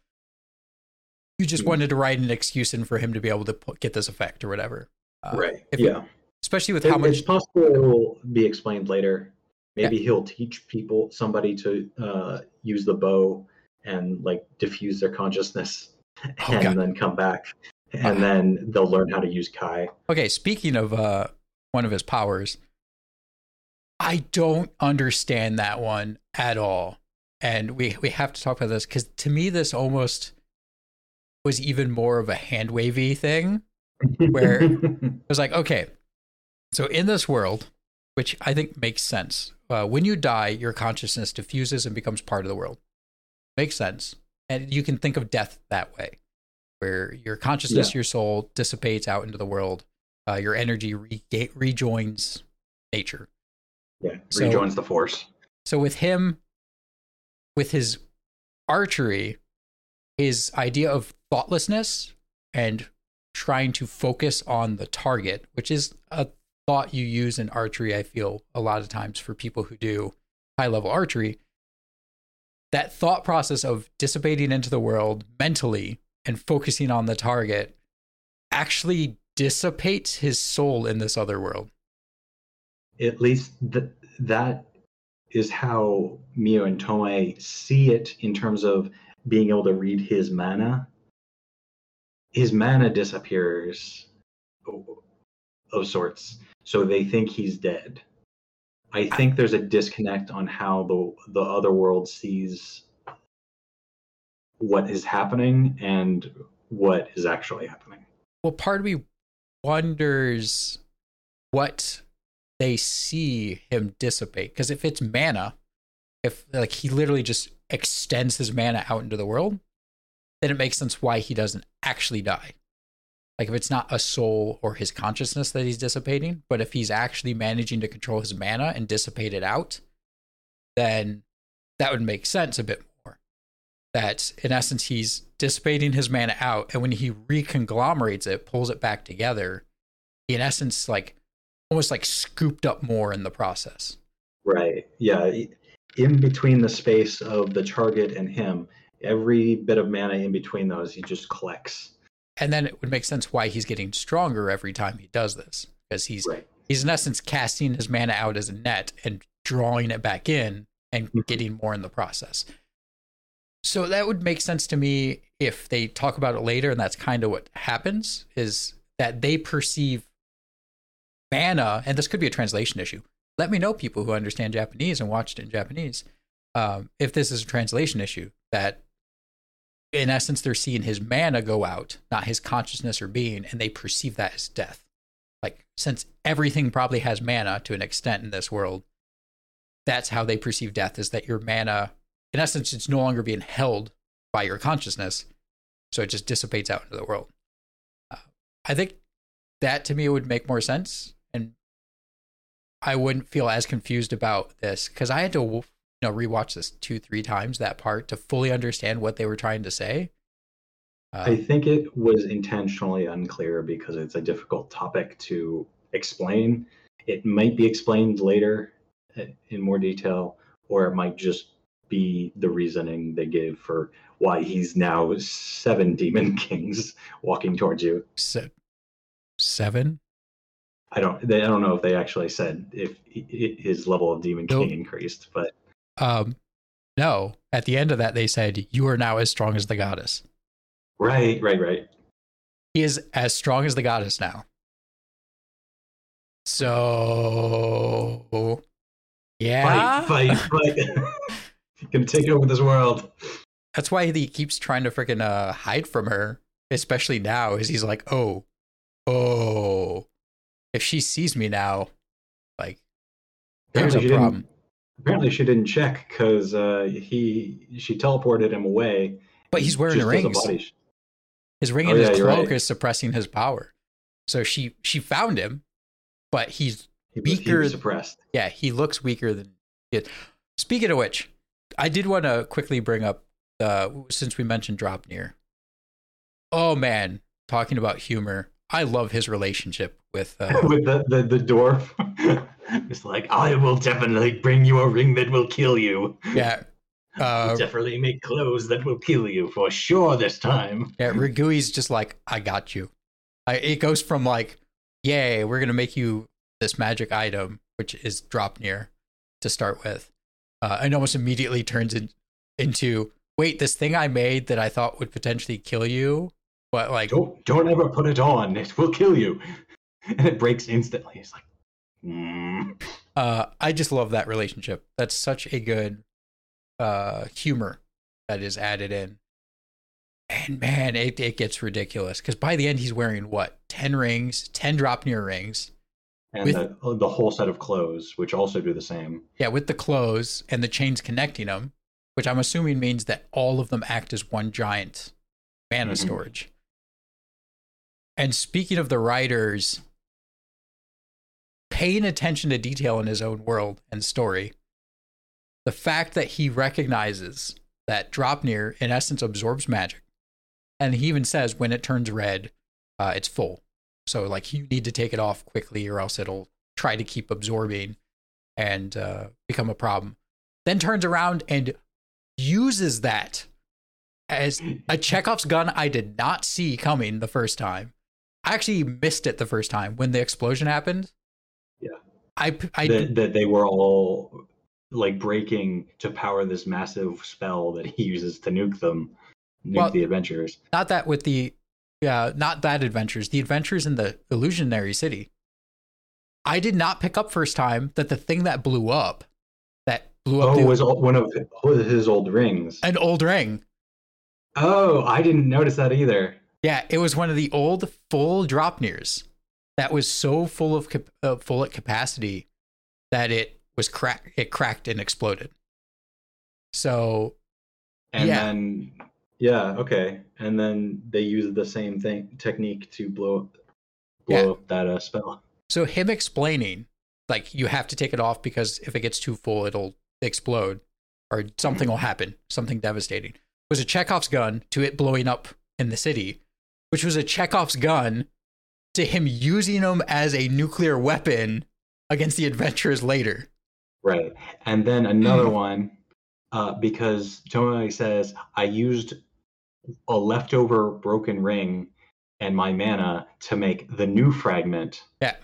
You just Mhm. wanted to write an excuse in for him to be able to put, get this effect or whatever. Uh, right. yeah. Especially with It- how much It's possible it will be explained later. Maybe he'll teach people, somebody to uh, use the bow and like diffuse their consciousness and Oh, God. then come back. And Uh. then they'll learn how to use Kai. Okay, speaking of uh, one of his powers, I don't understand that one at all, and we we have to talk about this because to me this almost was even more of a hand wavy thing. Where- It was like, okay, so in this world, which I think makes sense, uh, when you die, your consciousness diffuses and becomes part of the world. Makes sense, and you can think of death that way, where your consciousness, your soul dissipates out into the world, uh, your energy re- rejoins nature. yeah, So- rejoins the force. So with him, with his archery, his idea of thoughtlessness and trying to focus on the target, which is a thought you use in archery, I feel a lot of times for people who do high level archery. That thought process of dissipating into the world mentally and focusing on the target actually dissipates his soul in this other world. At least th- that is how Mio and Tomoe see it in terms of being able to read his mana. His mana disappears of sorts, so they think he's dead. I think there's a disconnect on how the the other world sees what is happening and what is actually happening. well part of me wonders what they see him dissipate because if it's mana if like he literally just extends his mana out into the world then it makes sense why he doesn't actually die like if it's not a soul or his consciousness that he's dissipating but if he's actually managing to control his mana and dissipate it out then that would make sense a bit more that in essence he's dissipating his mana out and when he reconglomerates it pulls it back together he in essence like almost like scooped up more in the process Right. Yeah. In between the space of the target and him, every bit of mana in between those, he just collects. And then it would make sense why he's getting stronger every time he does this because he's Right. he's in essence casting his mana out as a net and drawing it back in and Mhm. getting more in the process so that would make sense to me if they talk about it later and that's kind of what happens is that they perceive mana and this could be a translation issue let me know people who understand japanese and watched it in japanese um, if this is a translation issue that in essence they're seeing his mana go out not his consciousness or being and they perceive that as death. Like since everything probably has mana to an extent in this world that's how they perceive death is that your mana in essence it's no longer being held by your consciousness so it just dissipates out into the world. Uh, i think that to me would make more sense and i wouldn't feel as confused about this because i had to know rewatch this two three times that part to fully understand what they were trying to say uh, I think it was intentionally unclear because it's a difficult topic to explain. It might be explained later uh, in more detail, or it might just be the reasoning they give for why he's now seven demon kings walking towards you. Se- seven? I don't. They, I don't know if they actually said if his level of demon Nope. king increased, but Um, no. At the end of that, they said, You are now as strong as the goddess. right, right, right. He is as strong as the goddess now. So, yeah. Fight, fight, fight. Gonna take over this world. That's why he keeps trying to freaking uh, hide from her, especially now, is he's like, oh, oh, if she sees me now, like, there's a problem. Apparently, she didn't check because uh, he she teleported him away. But he's wearing the a rings. sh- His ring Oh, and yeah, his cloak right. is suppressing his power. So she she found him, but he's He was, he Weaker- was suppressed. yeah he looks weaker than it. Speaking of which, I did want to quickly bring up uh, since we mentioned Draupnir. Oh man, talking about humor, I love his relationship with uh, with the, the, the dwarf. it's like, I will definitely bring you a ring that will kill you. yeah. Uh, definitely make clothes that will kill you for sure this time. Yeah, Rigui's just like, I got you. I, it goes from like, yay, we're gonna make you this magic item, which is Draupnir to start with, uh, and almost immediately turns in, into, wait, this thing I made that I thought would potentially kill you, but like, Don't don't ever put it on. It will kill you. And it breaks instantly. It's like, mm. uh, I just love that relationship. That's such a good uh, humor that is added in. And man, it, it gets ridiculous because by the end he's wearing what ten rings, ten Draupnir rings, and With- the, the whole set of clothes, which also do the same. Yeah, with the clothes and the chains connecting them, which I'm assuming means that all of them act as one giant mana Mhm. storage. And speaking of the writers, paying attention to detail in his own world and story, the fact that he recognizes that Draupnir, in essence, absorbs magic. And he even says when it turns red, uh, it's full. So, like, you need to take it off quickly or else it'll try to keep absorbing and uh, become a problem. Then turns around and uses that as a Chekhov's gun I did not see coming the first time. I actually missed it the first time when the explosion happened. Yeah. I, I that, that they were all like breaking to power this massive spell that he uses to nuke them, nuke Well- the adventurers. not that with the yeah, not that adventures, the adventures in the illusionary city. I did not pick up first time that the thing that blew up, that blew up Oh, the, was one of his old rings. an old ring. Oh, I didn't notice that either. Yeah, it was one of the old full Draupnirs that was so full of uh, full at capacity that it was crack it cracked and exploded. So And Yeah. then yeah, okay. And then they used the same thing technique to blow blow Yeah. up that uh, spell. so him explaining like you have to take it off because if it gets too full it'll explode or something will happen, something devastating. Was a Chekhov's gun to it blowing up in the city, which was a Chekhov's gun to him using them as a nuclear weapon against the adventurers later. Right. And then another Mm. one, uh, because Tomoe says, I used a leftover broken ring and my mana to make the new fragment Yeah.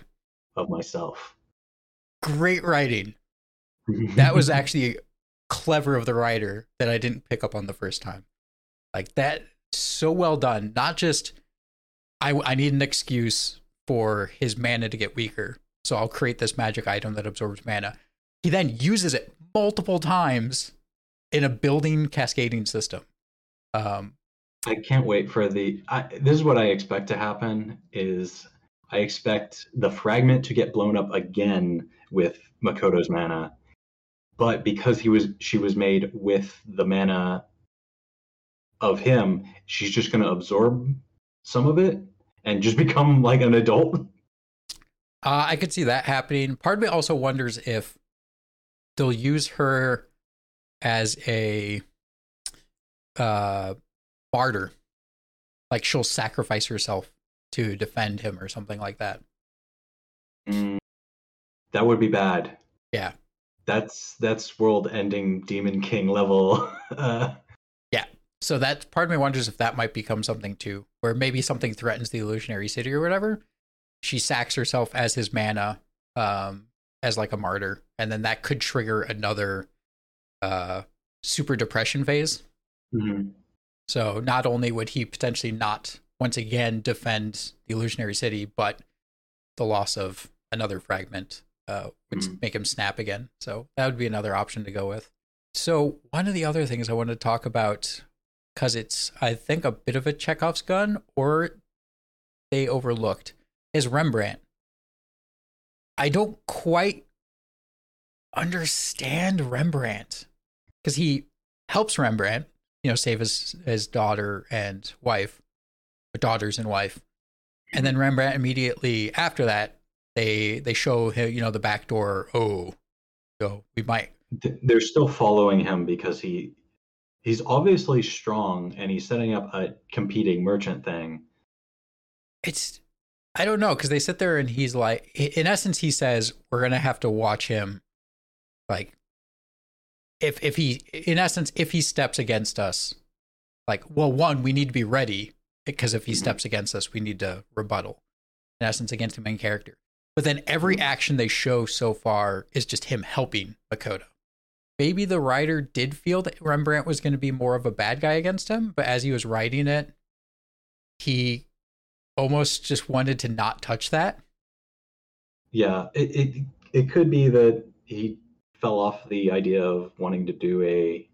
of myself. Great writing. That was actually clever of the writer that I didn't pick up on the first time. Like that, so well done. Not just I I need an excuse for his mana to get weaker, so I'll create this magic item that absorbs mana. He then uses it multiple times in a building cascading system. Um, I can't wait for the. I, this is what I expect to happen. Is I expect the fragment to get blown up again with Makoto's mana, but because he was she was made with the mana of him, she's just going to absorb some of it and just become like an adult. Uh, I could see that happening. Part of me also wonders if they'll use her as a uh, barter. Like she'll sacrifice herself to defend him or something like that. Mm, that would be bad. Yeah. That's that's world-ending Demon King level. uh, So that part of me wonders if that might become something too, where maybe something threatens the illusionary city or whatever. She sacks herself as his mana, um, as like a martyr, and then that could trigger another uh super depression phase. mhm. So not only would he potentially not once again defend the illusionary city, but the loss of another fragment uh, would Mhm. make him snap again. So that would be another option to go with. So one of the other things I wanted to talk about, because it's I think a bit of a Chekhov's gun, or they overlooked, is Rembrandt. I don't quite understand Rembrandt because he helps Rembrandt, you know, save his his daughter and wife, daughters and wife, and then Rembrandt immediately after that they they show him, you know, the back door. Oh, so we might. They're still following him because he he's obviously strong and he's setting up a competing merchant thing. It's I don't know because they sit there and he's like, in essence, he says we're gonna have to watch him, like, if if he in essence if he steps against us, like, well, one we need to be ready because if he Mhm. steps against us, we need to rebuttal. In essence, against the main character. But then every Mhm. action they show so far is just him helping Makoto. Maybe the writer did feel that Rembrandt was going to be more of a bad guy against him, but as he was writing it, he almost just wanted to not touch that. Yeah, it, it it could be that he fell off the idea of wanting to do a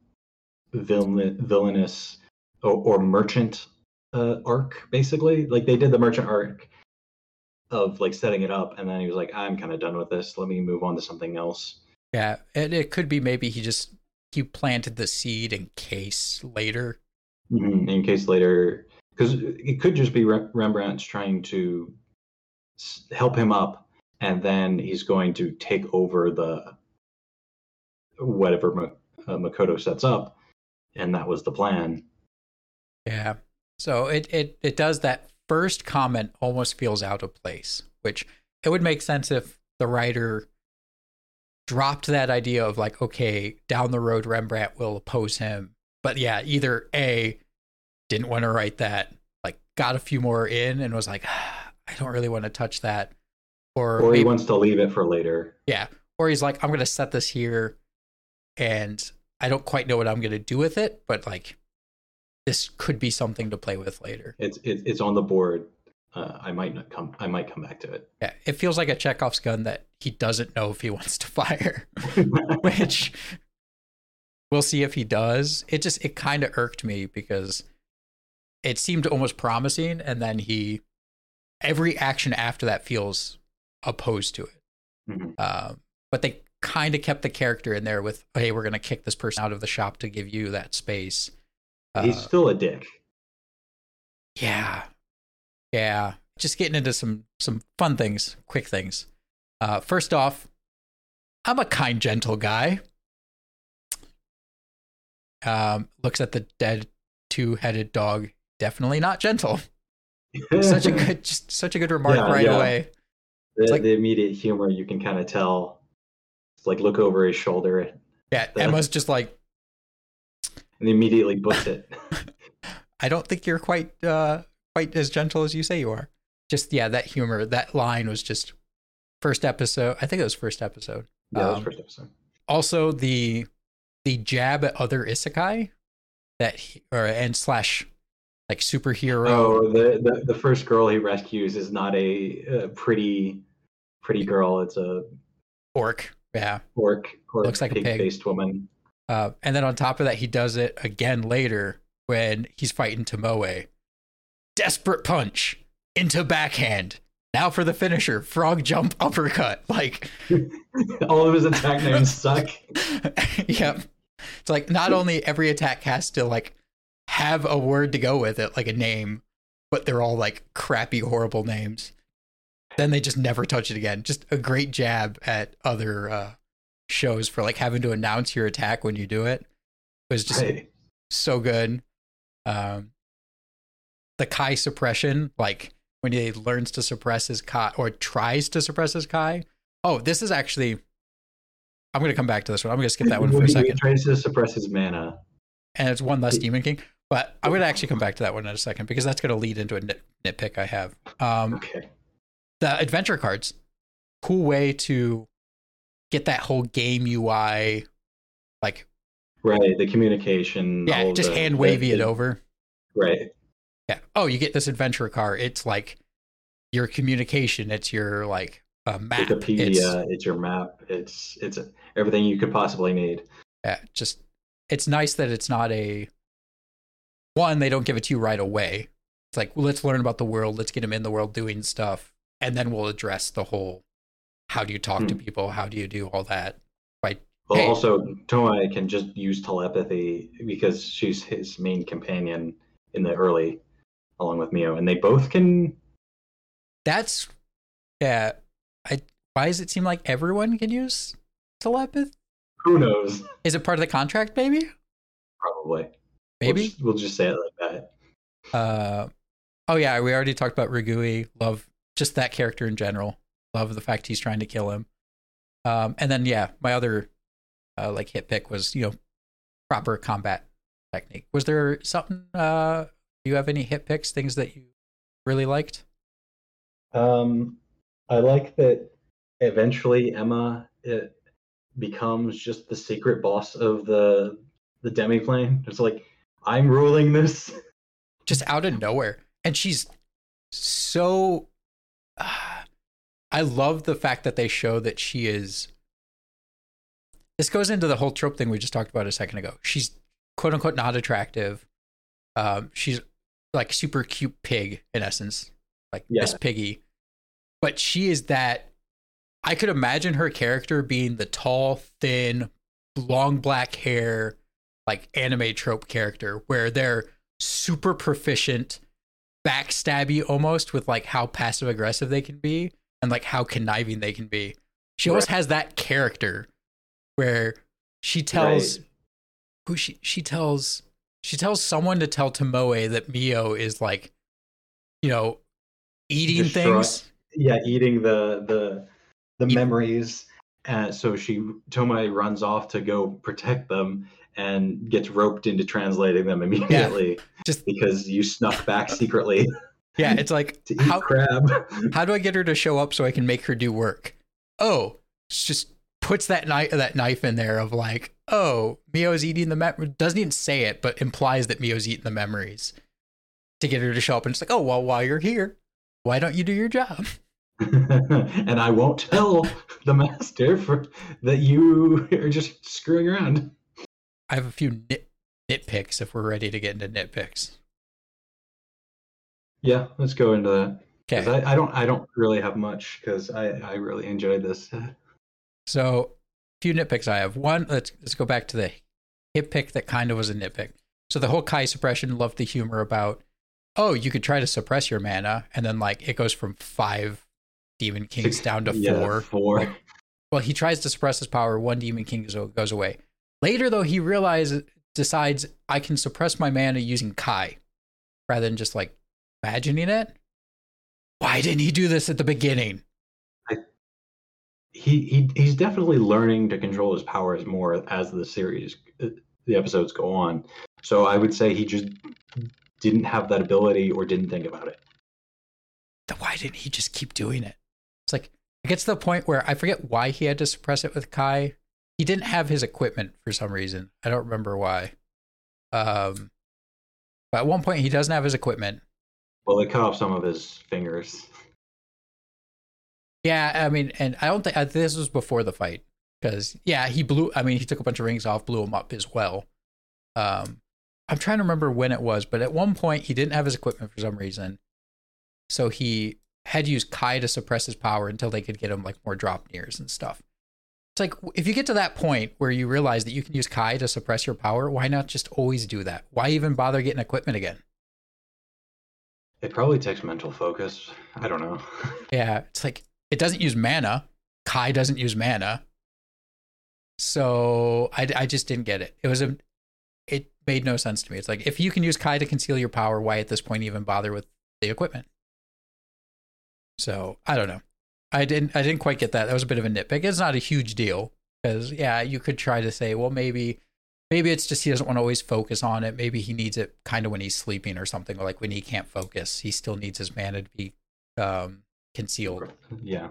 villain, villainous or, or merchant uh, arc, basically. Like they did the merchant arc of like setting it up, and then he was like, "I'm kind of done with this. Let me move on to something else." Yeah, and it could be maybe he just he planted the seed in case later. Mhm, In case later, because it could just be Re- Rembrandt's trying to s- help him up, and then he's going to take over the whatever uh, Makoto sets up, and that was the plan. Yeah. So it it it does that first comment almost feels out of place, which it would make sense if the writer dropped that idea of like, okay, down the road Rembrandt will oppose him. But yeah, either A didn't want to write that, like got a few more in and was like, ah, I don't really want to touch that. Or, Or he maybe- wants to leave it for later. yeah. Or he's like, I'm gonna set this here and I don't quite know what I'm gonna do with it, but like this could be something to play with later. It's it's on the board. Uh, I might not come. I might come back to it. Yeah, it feels like a Chekhov's gun that he doesn't know if he wants to fire, which we'll see if he does. It just it kind of irked me because it seemed almost promising, and then he every action after that feels opposed to it. Mhm. Um, but they kind of kept the character in there with, hey, we're gonna kick this person out of the shop to give you that space. He's Uh, still a dick. Yeah. Yeah. Just getting into some some fun things, quick things. Uh first off, I'm a kind gentle guy. Um looks at the dead two-headed dog, definitely not gentle. Such a good just such a good remark Yeah, right yeah. away. the, like- the immediate humor you can kind of tell. It's like look over his shoulder and Yeah, Yeah. Emma's just like and immediately books it. I don't think you're quite uh quite as gentle as you say you are. Just yeah, that humor, that line was just first episode. I think it was first episode. yeah, Um, first episode. also the the jab at other isekai that he, or and slash like superhero Oh, the, the the first girl he rescues is not a, uh pretty pretty girl. It's a orc yeah orc or Looks like a pig. pig-faced woman. uh, and then on top of that he does it again later when he's fighting tomoe desperate punch into backhand now for the finisher frog jump uppercut. Like All of his attack names suck. yep. It's like not only every attack has to like have a word to go with it like a name but they're all like crappy horrible names. Then they just never touch it again. Just a great jab at other uh shows for like having to announce your attack when you do it. It was just so good. Um the kai suppression like when he learns to suppress his Kai or tries to suppress his Kai. Oh, this is actually. I'm going to come back to this one. I'm going to skip that one for a he second. tries to suppress his mana. And it's one less Demon King. But I'm going to actually come back to that one in a second because that's going to lead into a nit- nitpick I have. Um, Okay. the adventure cards cool way to get that whole game ui like Right. The communication. yeah just the- hand wavy it over Right. Yeah oh you get this adventure card it's like your communication it's your like uh, map Wikipedia. it's It's, your map. It's it's everything you could possibly need. yeah, just it's nice that it's not a one they don't give it to you right away it's like well, let's learn about the world let's get them in the world doing stuff and then we'll address the whole how do you talk to Hmm. people how do you do all that by Well, Hey. also Tomoe can just use telepathy because she's his main companion in the early, along with Mio, and they both can. that's yeah i why does it seem like everyone can use telepathy Who knows? is it part of the contract maybe Probably. We'll maybe just, we'll just say it like that. uh oh yeah we already talked about Rigui. love just that character in general love the fact he's trying to kill him um and then yeah my other uh like hit pick was you know proper combat technique was there something uh you have any hit picks things that you really liked Um, I like that eventually Emma it becomes just the secret boss of the the demiplane. It's like I'm ruling this. just out of nowhere. And she's so. Uh, I love the fact that they show that she is. This goes into the whole trope thing we just talked about a second ago. She's quote unquote not attractive. Um, she's like super cute pig in essence, like Yeah. Miss Piggy. But she is that. I could imagine her character being the tall, thin, long black hair, like anime trope character, where they're super proficient, backstabby almost with like how passive aggressive they can be and like how conniving they can be. She always has that character where she tells Right. who she she tells she tells someone to tell Tomoe that Mio is like, you know, eating Destroy- things. Yeah, eating the the the Eat- memories. Uh, so she Tomoe runs off to go protect them and gets roped into translating them immediately Just because you snuck back secretly yeah, it's like to eat how crab. how do I get her to show up so I can make her do work? Oh, just puts that knife that knife in there of like, oh, Mio's eating the mem- doesn't even say it, but implies that Mio's eating the memories to get her to show up. And it's like, oh well, while you're here, why don't you do your job? and I won't tell the master for that you are just screwing around. I have a few nit nitpicks if we're ready to get into nitpicks. Yeah, let's go into that. 'Cause Okay, I, I don't I don't really have much because I, I really enjoyed this. so a few nitpicks I have. One, let's let's go back to the hit pick that kind of was a nitpick. So the whole Kai suppression, loved the humor about, oh, you could try to suppress your mana, and then like it goes from five demon kings down to yeah, four. Four. Like, Well, he tries to suppress his power. One demon king goes away. Later, though, he realizes, decides I can suppress my mana using Kai, rather than just like imagining it. Why didn't he do this at the beginning? He, he he's definitely learning to control his powers more as the series the episodes go on so i would say he just didn't have that ability or didn't think about it Then Why didn't he just keep doing it? It's like it gets to the point where I forget why he had to suppress it with Kai. He didn't have his equipment for some reason. I don't remember why. Um, but at one point he doesn't have his equipment. well they cut off some of his fingers Yeah, I mean, and I don't think uh, this was before the fight because yeah, he blew. I mean, he took a bunch of rings off, blew them up as well. Um, I'm trying to remember when it was, but at one point he didn't have his equipment for some reason, so he had to use Kai to suppress his power until they could get him like more Draupnirs and stuff. It's like if you get to that point where you realize that you can use Kai to suppress your power, why not just always do that? Why even bother getting equipment again? it probably takes mental focus i don't know Yeah, it's like it doesn't use mana. Kai doesn't use mana. So I, I just didn't get it. It was a, it made no sense to me. It's like if you can use Kai to conceal your power, why at this point even bother with the equipment? So I don't know. I didn't I didn't quite get that. That was a bit of a nitpick. It's not a huge deal because yeah, you could try to say, well, maybe maybe it's just he doesn't want to always focus on it. Maybe he needs it kind of when he's sleeping or something, or like when he can't focus, he still needs his mana to be um, concealed. Yeah.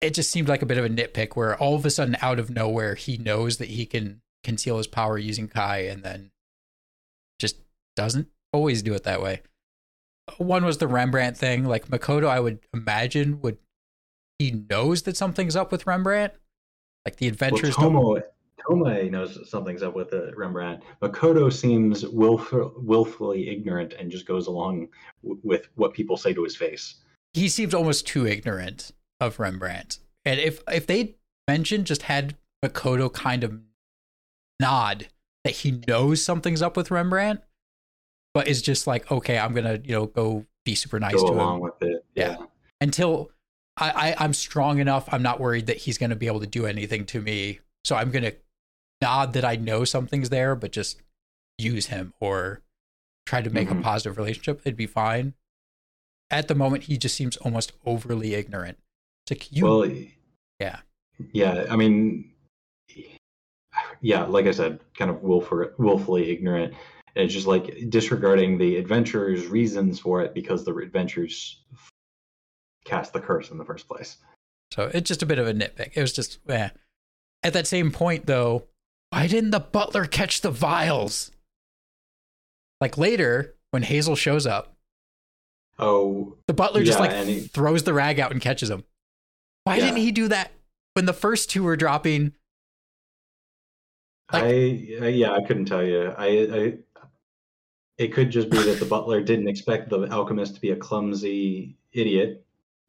It just seemed like a bit of a nitpick where all of a sudden, out of nowhere, he knows that he can conceal his power using Kai, and then just doesn't always do it that way. One was the Rembrandt thing. Like Makoto, I would imagine would he knows that something's up with Rembrandt. Like the adventures. Well, Tomo, Tomoe knows something's up with the Rembrandt. Makoto seems willful, willfully ignorant and just goes along w- with what people say to his face. He seems almost too ignorant of Rembrandt. And if if they mentioned just had Makoto kind of nod that he knows something's up with Rembrandt, but is just like, okay, I'm gonna, you know, go be super nice Go to along him. with it. Yeah. Yeah. Until I, I I'm strong enough, I'm not worried that he's gonna be able to do anything to me. So I'm gonna nod that I know something's there, but just use him or try to make a Mhm. positive relationship. It'd be fine. At the moment, he just seems almost overly ignorant. It's like you Well, Yeah. Yeah. I mean, yeah, like I said, kind of willful, willfully ignorant. And it's just like disregarding the adventurer's reasons for it because the adventurers cast the curse in the first place. So it's just a bit of a nitpick. It was just, eh. At that same point, though, why didn't the butler catch the vials? Like later, when Hazel shows up, Oh, the butler just Yeah, like he- throws the rag out and catches him. Why Yeah. didn't he do that when the first two were dropping? Like- I uh, yeah, I couldn't tell you. I, I it could just be that the butler didn't expect the alchemist to be a clumsy idiot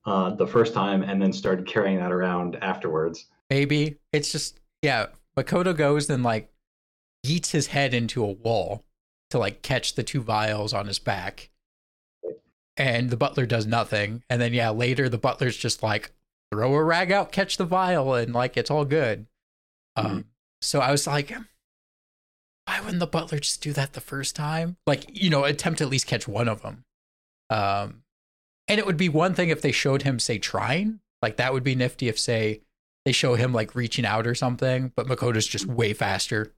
uh, the first time, and then started carrying that around afterwards. Maybe it's just yeah. Makoto goes and like yeets his head into a wall to like catch the two vials on his back, and the butler does nothing. And then yeah, later the butler's just like throw a rag out, catch the vial, and like it's all good. Um, so I was like, why wouldn't the butler just do that the first time? Like you know, attempt to at least catch one of them. Um, and it would be one thing if they showed him say trying, like that would be nifty if say they show him like reaching out or something, but Makoto's just way faster.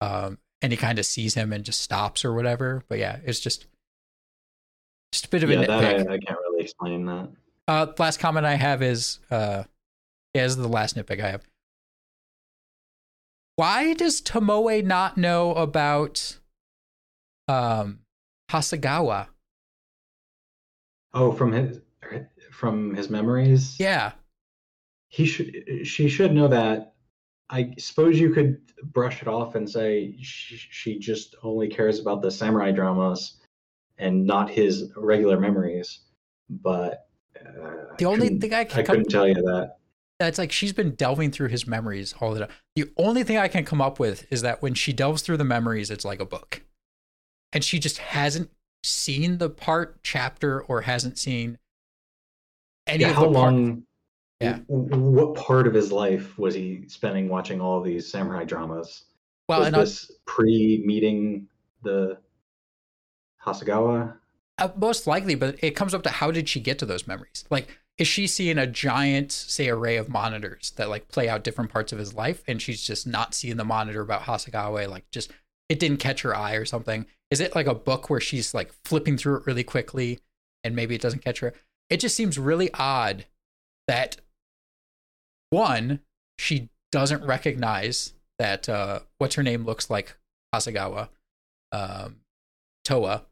Um, and he kind of sees him and just stops or whatever. But yeah, it's just just a bit of a Yeah, that I, nitpick. I can't really explain that. Uh, last comment I have is, uh, yeah, this is the last nitpick I have. Why does Tomoe not know about um, Hasegawa? Oh, from his from his memories. Yeah, he should she should know that i suppose you could brush it off and say she, she just only cares about the samurai dramas and not his regular memories but uh, the only thing I i can come couldn't tell you that that's like she's been delving through his memories all the time. The only thing I can come up with is that when she delves through the memories, it's like a book. And she just hasn't seen the part chapter or hasn't seen any yeah, of how the part. long Yeah. w- w- what part of his life was he spending watching all these samurai dramas Well, was and I, this pre-meeting the Hasegawa uh, most likely, but it comes up to how did she get to those memories? Like, is she seeing a giant, say, array of monitors that like play out different parts of his life, and she's just not seeing the monitor about Hasegawa? Like, just it didn't catch her eye or something. Is it like a book where she's like flipping through it really quickly, and maybe it doesn't catch her? It just seems really odd that one, she doesn't recognize that uh, what's her name looks like Hasegawa, um, Toa.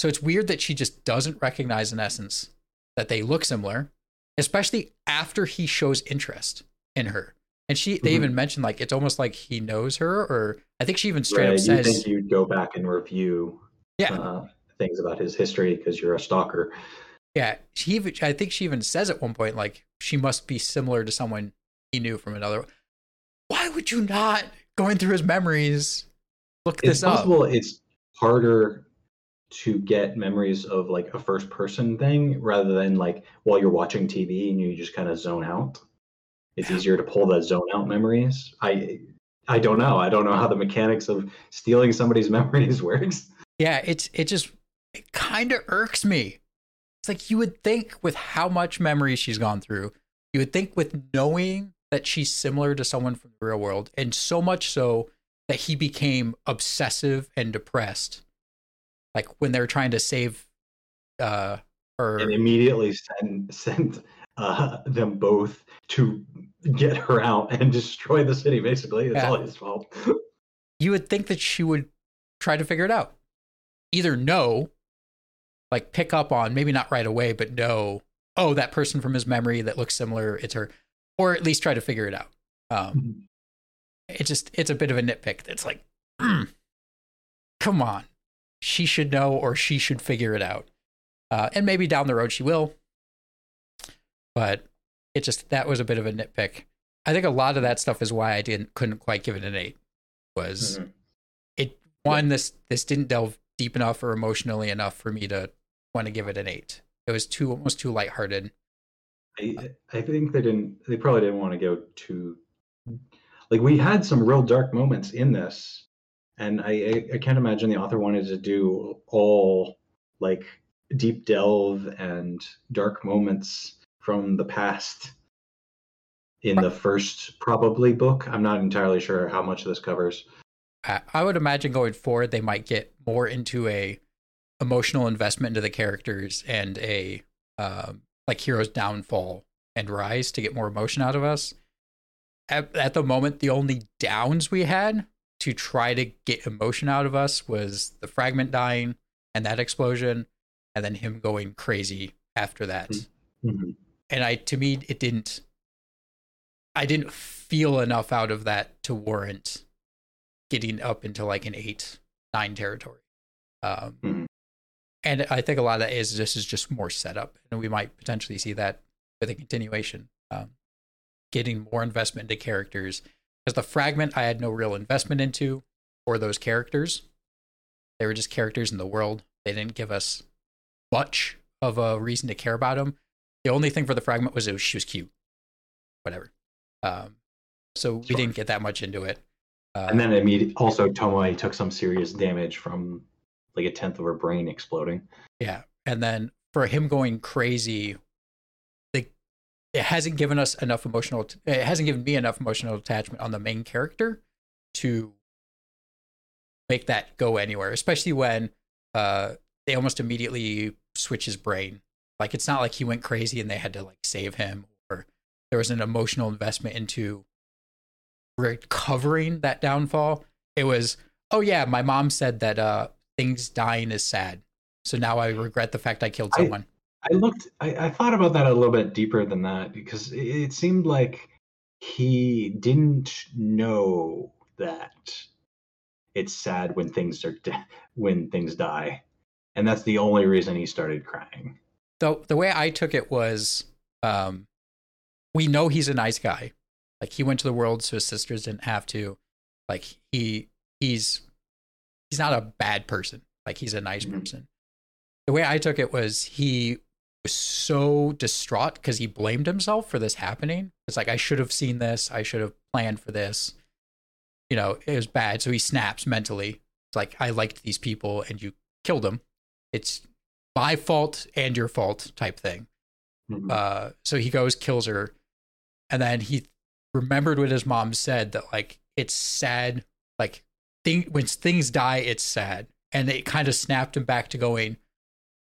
So it's weird that she just doesn't recognize in essence that they look similar, especially after he shows interest in her. And she they Mhm. even mentioned like it's almost like he knows her, or I think she even straight right up you says, think you'd go back and review Yeah. uh, things about his history because you're a stalker Yeah, she even, I think she even says at one point like she must be similar to someone he knew from another. Why would you not going through his memories look it's this up? possible it's harder to get memories of like a first person thing rather than like while you're watching TV and you just kind of zone out. It's easier to pull the zone out memories. I I don't know. I don't know how the mechanics of stealing somebody's memories works. Yeah, it's it just it kind of irks me. It's like you would think with how much memory she's gone through, you would think with knowing that she's similar to someone from the real world, and so much so that he became obsessive and depressed. Like when they're trying to save uh her and immediately sent sent uh, them both to get her out and destroy the city. Basically, it's Yeah. all his fault. you would think that she would try to figure it out. Either know, like pick up on, maybe not right away, but know, oh, that person from his memory that looks similar, it's her, or at least try to figure it out. Um, it just, it's a bit of a nitpick. It's like, mm, come on, she should know or she should figure it out. Uh, and maybe down the road she will. But it just, that was a bit of a nitpick. I think a lot of that stuff is why I didn't, couldn't quite give it an eight was Mhm. it one this this didn't delve deep enough or emotionally enough for me to want to give it an eight. It was too almost too lighthearted. I, I think they didn't. They probably didn't want to go too. Like we had some real dark moments in this, and I I, can't imagine the author wanted to do all like deep delve and dark moments from the past in the first probably book. I'm not entirely sure how much this covers. I, would imagine going forward they might get more into a emotional investment into the characters and a um, like hero's downfall and rise to get more emotion out of us. At, at the moment, the only downs we had to try to get emotion out of us was the fragment dying and that explosion, and then him going crazy after that. Mhm. and I to me it didn't I didn't feel enough out of that to warrant getting up into like an eight nine territory. Um, Mhm. And I think a lot of that is this is just more setup, and we might potentially see that with a continuation, um, getting more investment into characters. Because the fragment I had no real investment into or those characters. They were just characters in the world. They didn't give us much of a reason to care about them. The only thing for the fragment was it was she was cute, whatever. Um, so we Sure. didn't get that much into it. Uh, And then immediately, also Tomoe took some serious damage from like a tenth of her brain exploding. Yeah. And then for him going crazy, it hasn't given us enough emotional it hasn't given me enough emotional attachment on the main character to make that go anywhere, especially when uh they almost immediately switch his brain. Like it's not like he went crazy and they had to like save him or there was an emotional investment into recovering that downfall. It was, oh yeah, my mom said that uh things dying is sad. So now I regret the fact I killed someone. I looked. I, I thought about that a little bit deeper than that because it, it seemed like he didn't know that it's sad when things are de- when things die, and that's the only reason he started crying. the the way I took it was, um, we know he's a nice guy. Like he went to the world so his sisters didn't have to. Like he he's he's not a bad person. Like he's a nice Mhm. person. The way I took it was he was so distraught because he blamed himself for this happening. It's like I should have seen this. I should have planned for this. You know, it was bad. So he snaps mentally. It's like I liked these people and you killed them. It's my fault and your fault type thing. Mhm. Uh, so he goes, kills her, and then he remembered what his mom said that like it's sad, like thing when things die, it's sad, and it kind of snapped him back to going,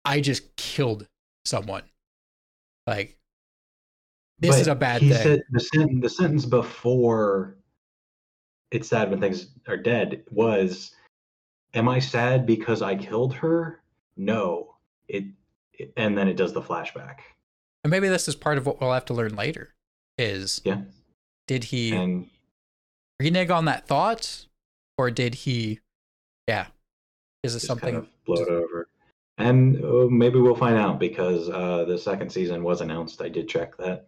I just killed someone, like this But is a bad he thing. Said the sentence, the sentence before "It's sad when things are dead" was, "Am I sad because I killed her? No." It, it and then it does the flashback. and maybe this is part of what we'll have to learn later. Is Yeah. did he And renege on that thought, or did he? Yeah, is it something? kind of blow it over. And uh, maybe we'll find out because uh, the second season was announced. I did check that.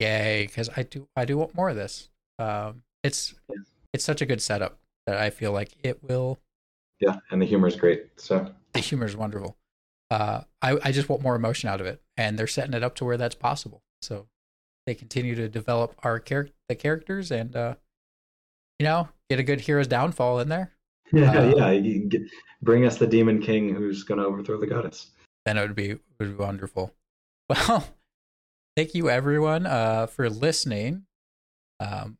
Yay, because I do I do want more of this. Um, it's Yeah. it's such a good setup that I feel like it will. Yeah, and the humor is great. So The humor is wonderful. Uh, I I just want more emotion out of it, and they're setting it up to where that's possible. So they continue to develop our character the characters, and uh, you know, get a good hero's downfall in there. Yeah, Uh, yeah. You get, bring us the demon king who's going to overthrow the goddess. then it would be would be wonderful. Well, thank you everyone uh, for listening. Um,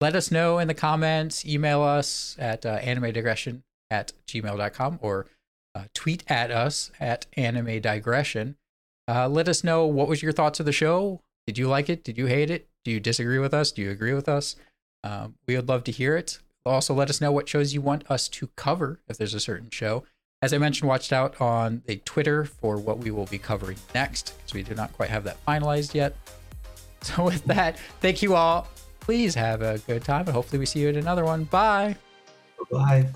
let us know in the comments, email us at uh, anime digression at gmail.com or uh, tweet at us at anime digression. Uh, let us know what was your thoughts of the show. Did you like it? Did you hate it? Do you disagree with us? Do you agree with us? Um, we would love to hear it. Also, let us know what shows you want us to cover if there's a certain show. As I mentioned, watched out on the Twitter for what we will be covering next because we do not quite have that finalized yet. So, with that, thank you all. Please have a good time and hopefully we see you in another one. Bye. Bye.